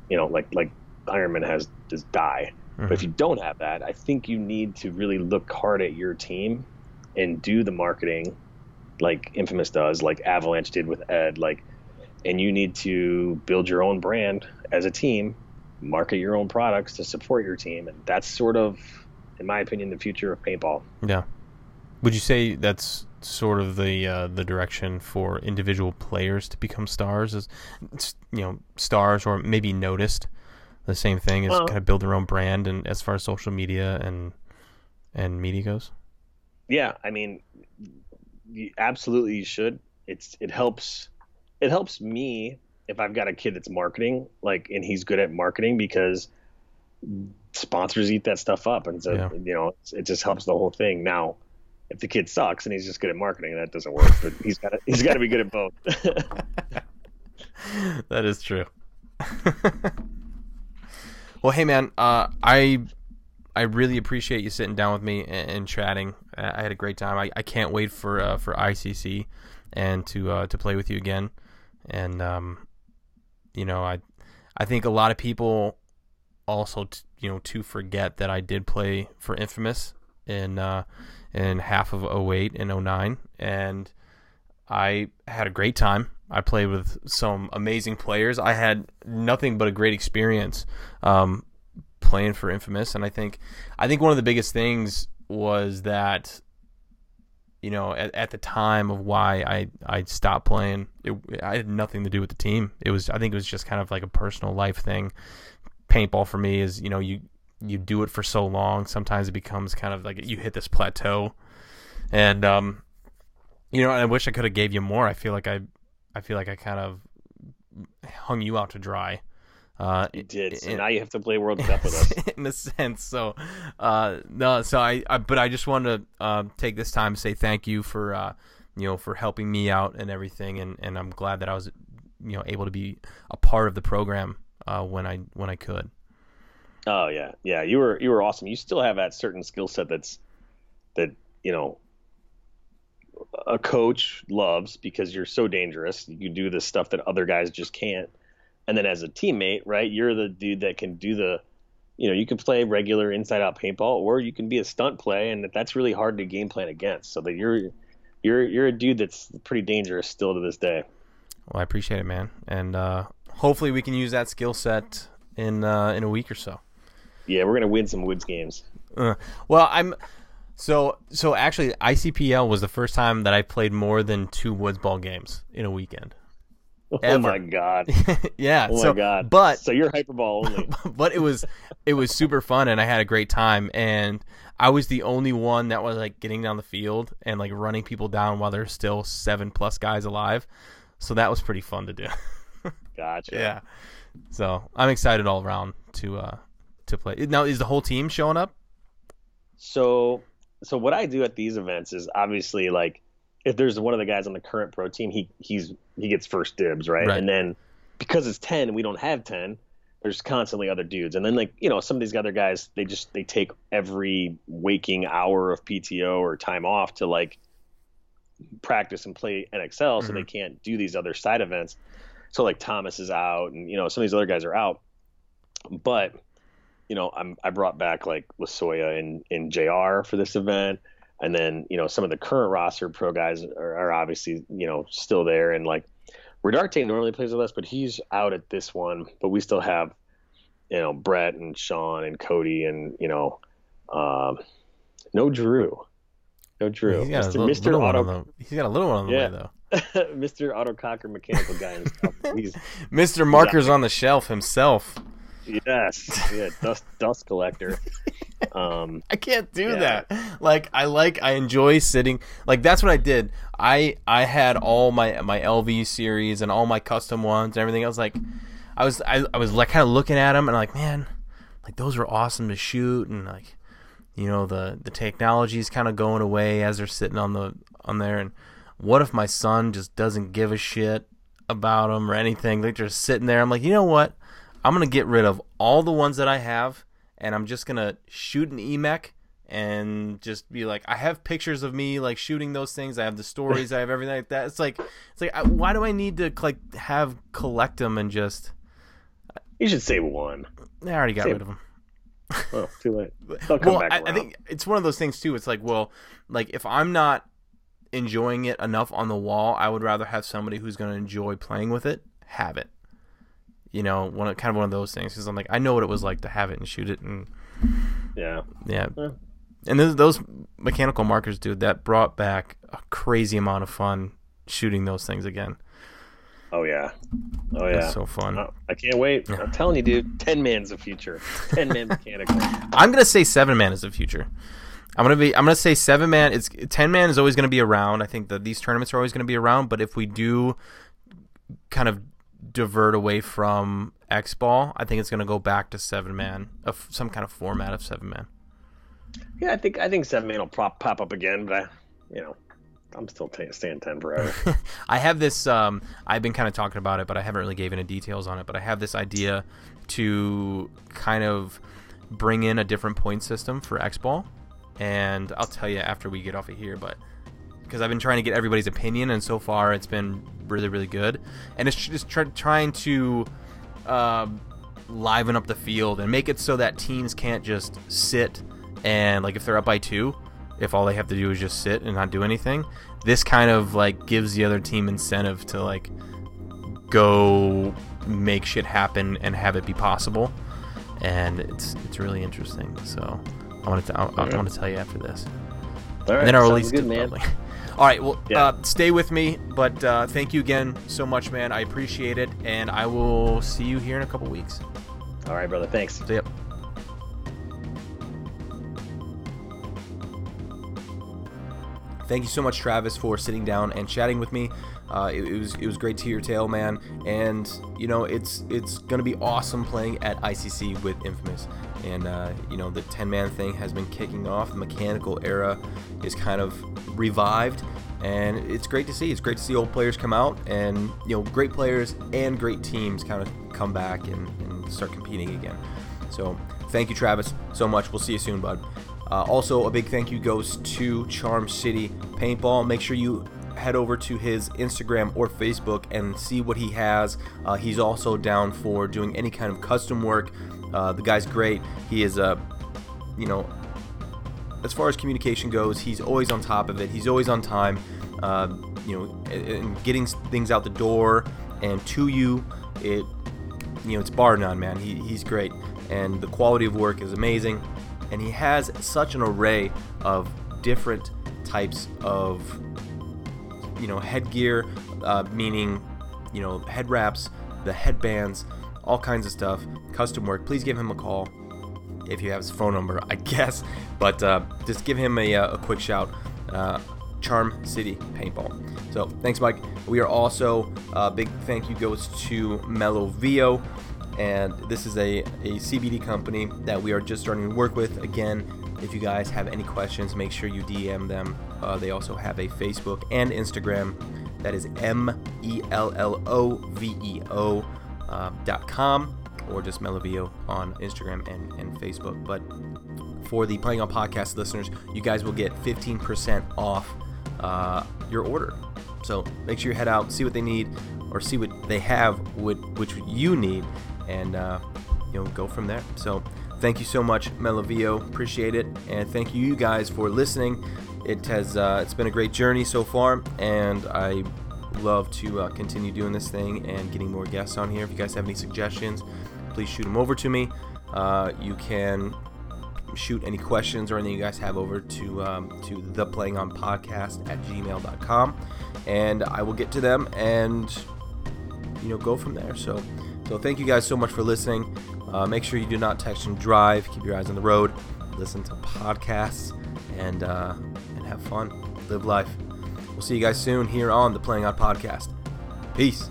you know like like ironman has this Dye but if Mhm. you don't have that, I think you need to really look hard at your team and do the marketing like Infamous does, like Avalanche did with Ed, like and you need to build your own brand as a team, market your own products to support your team. And that's sort of, in my opinion, the future of paintball. Yeah. Would you say that's sort of the uh, the direction for individual players to become stars? As you know, stars or maybe noticed. The same thing is Well- kind of build their own brand, and as far as social media and and media goes. Yeah, I mean, you, absolutely you should. It's it helps it helps me if I've got a kid that's marketing like and he's good at marketing because sponsors eat that stuff up and so Yeah. you know it just helps the whole thing. Now, if the kid sucks and he's just good at marketing, that doesn't work. But he's got to, he's got to be good at both. [laughs] that is true. [laughs] well, hey man, uh, I I really appreciate you sitting down with me and, and chatting. I had a great time. I, I can't wait for uh, for ICC and to uh, to play with you again. And um, you know, I I think a lot of people also t- you know to forget that I did play for Infamous in uh, in half of 08 and 09 and I had a great time. I played with some amazing players. I had nothing but a great experience um, playing for Infamous, and I think I think one of the biggest things was that you know at, at the time of why I I stopped playing, it, I had nothing to do with the team. It was I think it was just kind of like a personal life thing. Paintball for me is you know you you do it for so long, sometimes it becomes kind of like you hit this plateau, and um, you know, I wish I could have gave you more. I feel like I, I feel like I kind of hung you out to dry. Uh, you did. So in, now you have to play World [laughs] Cup with us, [laughs] in a sense. So, uh, no. So I, I, but I just wanted to uh, take this time to say thank you for, uh, you know, for helping me out and everything, and, and I'm glad that I was, you know, able to be a part of the program uh, when I when I could. Oh yeah, yeah. You were you were awesome. You still have that certain skill set that's that you know a coach loves because you're so dangerous. You do the stuff that other guys just can't. And then as a teammate, right, you're the dude that can do the, you know, you can play regular inside out paintball, or you can be a stunt play, and that's really hard to game plan against. So that you're, you're, you're a dude that's pretty dangerous still to this day. Well, I appreciate it, man, and uh, hopefully we can use that skill set in uh, in a week or so. Yeah, we're gonna win some Woods games. Uh, well, I'm so so actually, ICPL was the first time that I played more than two woods ball games in a weekend. [laughs] [laughs] Oh my god! yeah. Oh so, my god! But so you're hyperball [laughs] only. but it was it was super fun and I had a great time and I was the only one that was like getting down the field and like running people down while there's still seven plus guys alive. So that was pretty fun to do. gotcha. Yeah. So I'm excited all around to uh to play. Now is the whole team showing up? So so what I do at these events is obviously like if there's one of the guys on the current pro team, he he's he gets first dibs, right? right. And then because it's ten and we don't have ten, there's constantly other dudes. And then like, you know, some of these other guys, they just they take every waking hour of PTO or time off to like practice and play NXL mm-hmm. so they mm-hmm. can't do these other side events. So like Thomas is out and you know, some of these other guys are out. But you know, I'm, I brought back like Lasoya and, and JR for this event. And then, you know, some of the current roster pro guys are, are obviously, you know, still there. And like Rodarte normally plays with us, but he's out at this one. But we still have, you know, Brett and Sean and Cody and, you know, um, no Drew. No Drew. He's got, Mr. A little, Mr. Little Auto... the, he's got a little one on the yeah. way, though. [laughs] Mr. Autococker mechanical guy himself. [laughs] He's, Mr. Markers on the shelf himself. Yes, yeah, dust dust collector. [laughs] Um, [laughs] I can't do yeah. that. Like I like I enjoy sitting. Like that's what I did. I I had all my my LV series and all my custom ones and everything. I was like, I was I, I was like kind of looking at them and like man, like those were awesome to shoot and like, you know the the technology is kind of going away as they're sitting on the on there and what if my son just doesn't give a shit about them or anything? They're just sitting there. I'm like, you know what? I'm gonna get rid of all the ones that I have, and I'm just gonna shoot an Emek and just be like, I have pictures of me like shooting those things. I have the stories. I have everything like that. It's like, it's like, why do I need to like have collect them and just? You should say one. I already got save... rid of them. Oh, too late. [laughs] well, I, I think it's one of those things too. It's like, well, like if I'm not enjoying it enough on the wall, I would rather have somebody who's going to enjoy playing with it have it you know, one kind of one of those things because I'm like, I know what it was like to have it and shoot it, and yeah, yeah. yeah. And those, those mechanical markers, dude, that brought back a crazy amount of fun shooting those things again. Oh yeah, oh yeah, That's so fun. I can't wait. Yeah. I'm telling you, dude, ten man's the future. Ten man [laughs] mechanical. I'm gonna say seven man is the future. I'm gonna be. I'm gonna say seven man. It's ten man is always gonna be around. I think that these tournaments are always gonna be around. But if we do kind of divert away from X Ball, I think it's going to go back to seven man, of some kind of format of seven man. Yeah, I think I think seven man will pop pop up again, but I, you know, I'm still t- staying ten forever. [laughs] I have this. Um, I've been kind of talking about it, but I haven't really gave any details on it. But I have this idea to kind of bring in a different point system for X Ball, and I'll tell you after we get off of here. But because I've been trying to get everybody's opinion, and so far it's been really, really good. And it's just try- trying to uh, liven up the field and make it so that teams can't just sit and like if they're up by two, if all they have to do is just sit and not do anything, this kind of like gives the other team incentive to like go make shit happen and have it be possible. And it's it's really interesting. So I wanted to I, I want to tell you after this. All right, and then I'll release it man. [laughs] All right, well, yeah. uh, stay with me, but uh, thank you again so much, man. I appreciate it, and I will see you here in a couple weeks. All right, brother. Thanks. See ya. Thank you so much, Travis, for sitting down and chatting with me. Uh, it, it, was it was great to hear your tale, man. And you know, it's it's gonna be awesome playing at ICC with Infamous. And uh, you know, the 10-man thing has been kicking off. The mechanical era is kind of revived, and it's great to see. It's great to see old players come out, and you know, great players and great teams kind of come back and, and start competing again. So, thank you, Travis, so much. We'll see you soon, bud. Uh, also, a big thank you goes to Charm City Paintball. Make sure you head over to his Instagram or Facebook and see what he has. Uh, he's also down for doing any kind of custom work. Uh, the guy's great. He is a, uh, you know, as far as communication goes, he's always on top of it. He's always on time. Uh, you know, and getting things out the door and to you, it, you know, it's bar none, man. He, he's great, and the quality of work is amazing. And he has such an array of different types of you know headgear, uh, meaning you know head wraps, the headbands, all kinds of stuff, custom work. Please give him a call if you have his phone number, I [laughs] guess. But uh, just give him a, uh, a quick shout. Uh, Charm City Paintball. So thanks, Mike. We are also uh, big thank you goes to Mellovo, and this is a, a CBD company that we are just starting to work with. Again, if you guys have any questions, make sure you DM them uh, they also have a Facebook and Instagram. That is M E L L O V E O com or just Mellovo on Instagram and, and Facebook. But for the Playing on Podcast listeners, you guys will get 15% off uh, your order. So make sure you head out, see what they need, or see what they have, which you need, and uh, you know go from there. So thank you so much, Mellovo, Appreciate it, and thank you, you guys, for listening. It has uh, it's been a great journey so far, and I love to uh, continue doing this thing and getting more guests on here. If you guys have any suggestions, please shoot them over to me. Uh, you can shoot any questions or anything you guys have over to um, to the playing on podcast at gmail.com and i will get to them and you know go from there so so thank you guys so much for listening uh, make sure you do not text and drive keep your eyes on the road listen to podcasts and uh, have fun, live life. We'll see you guys soon here on the Playing On Podcast. Peace.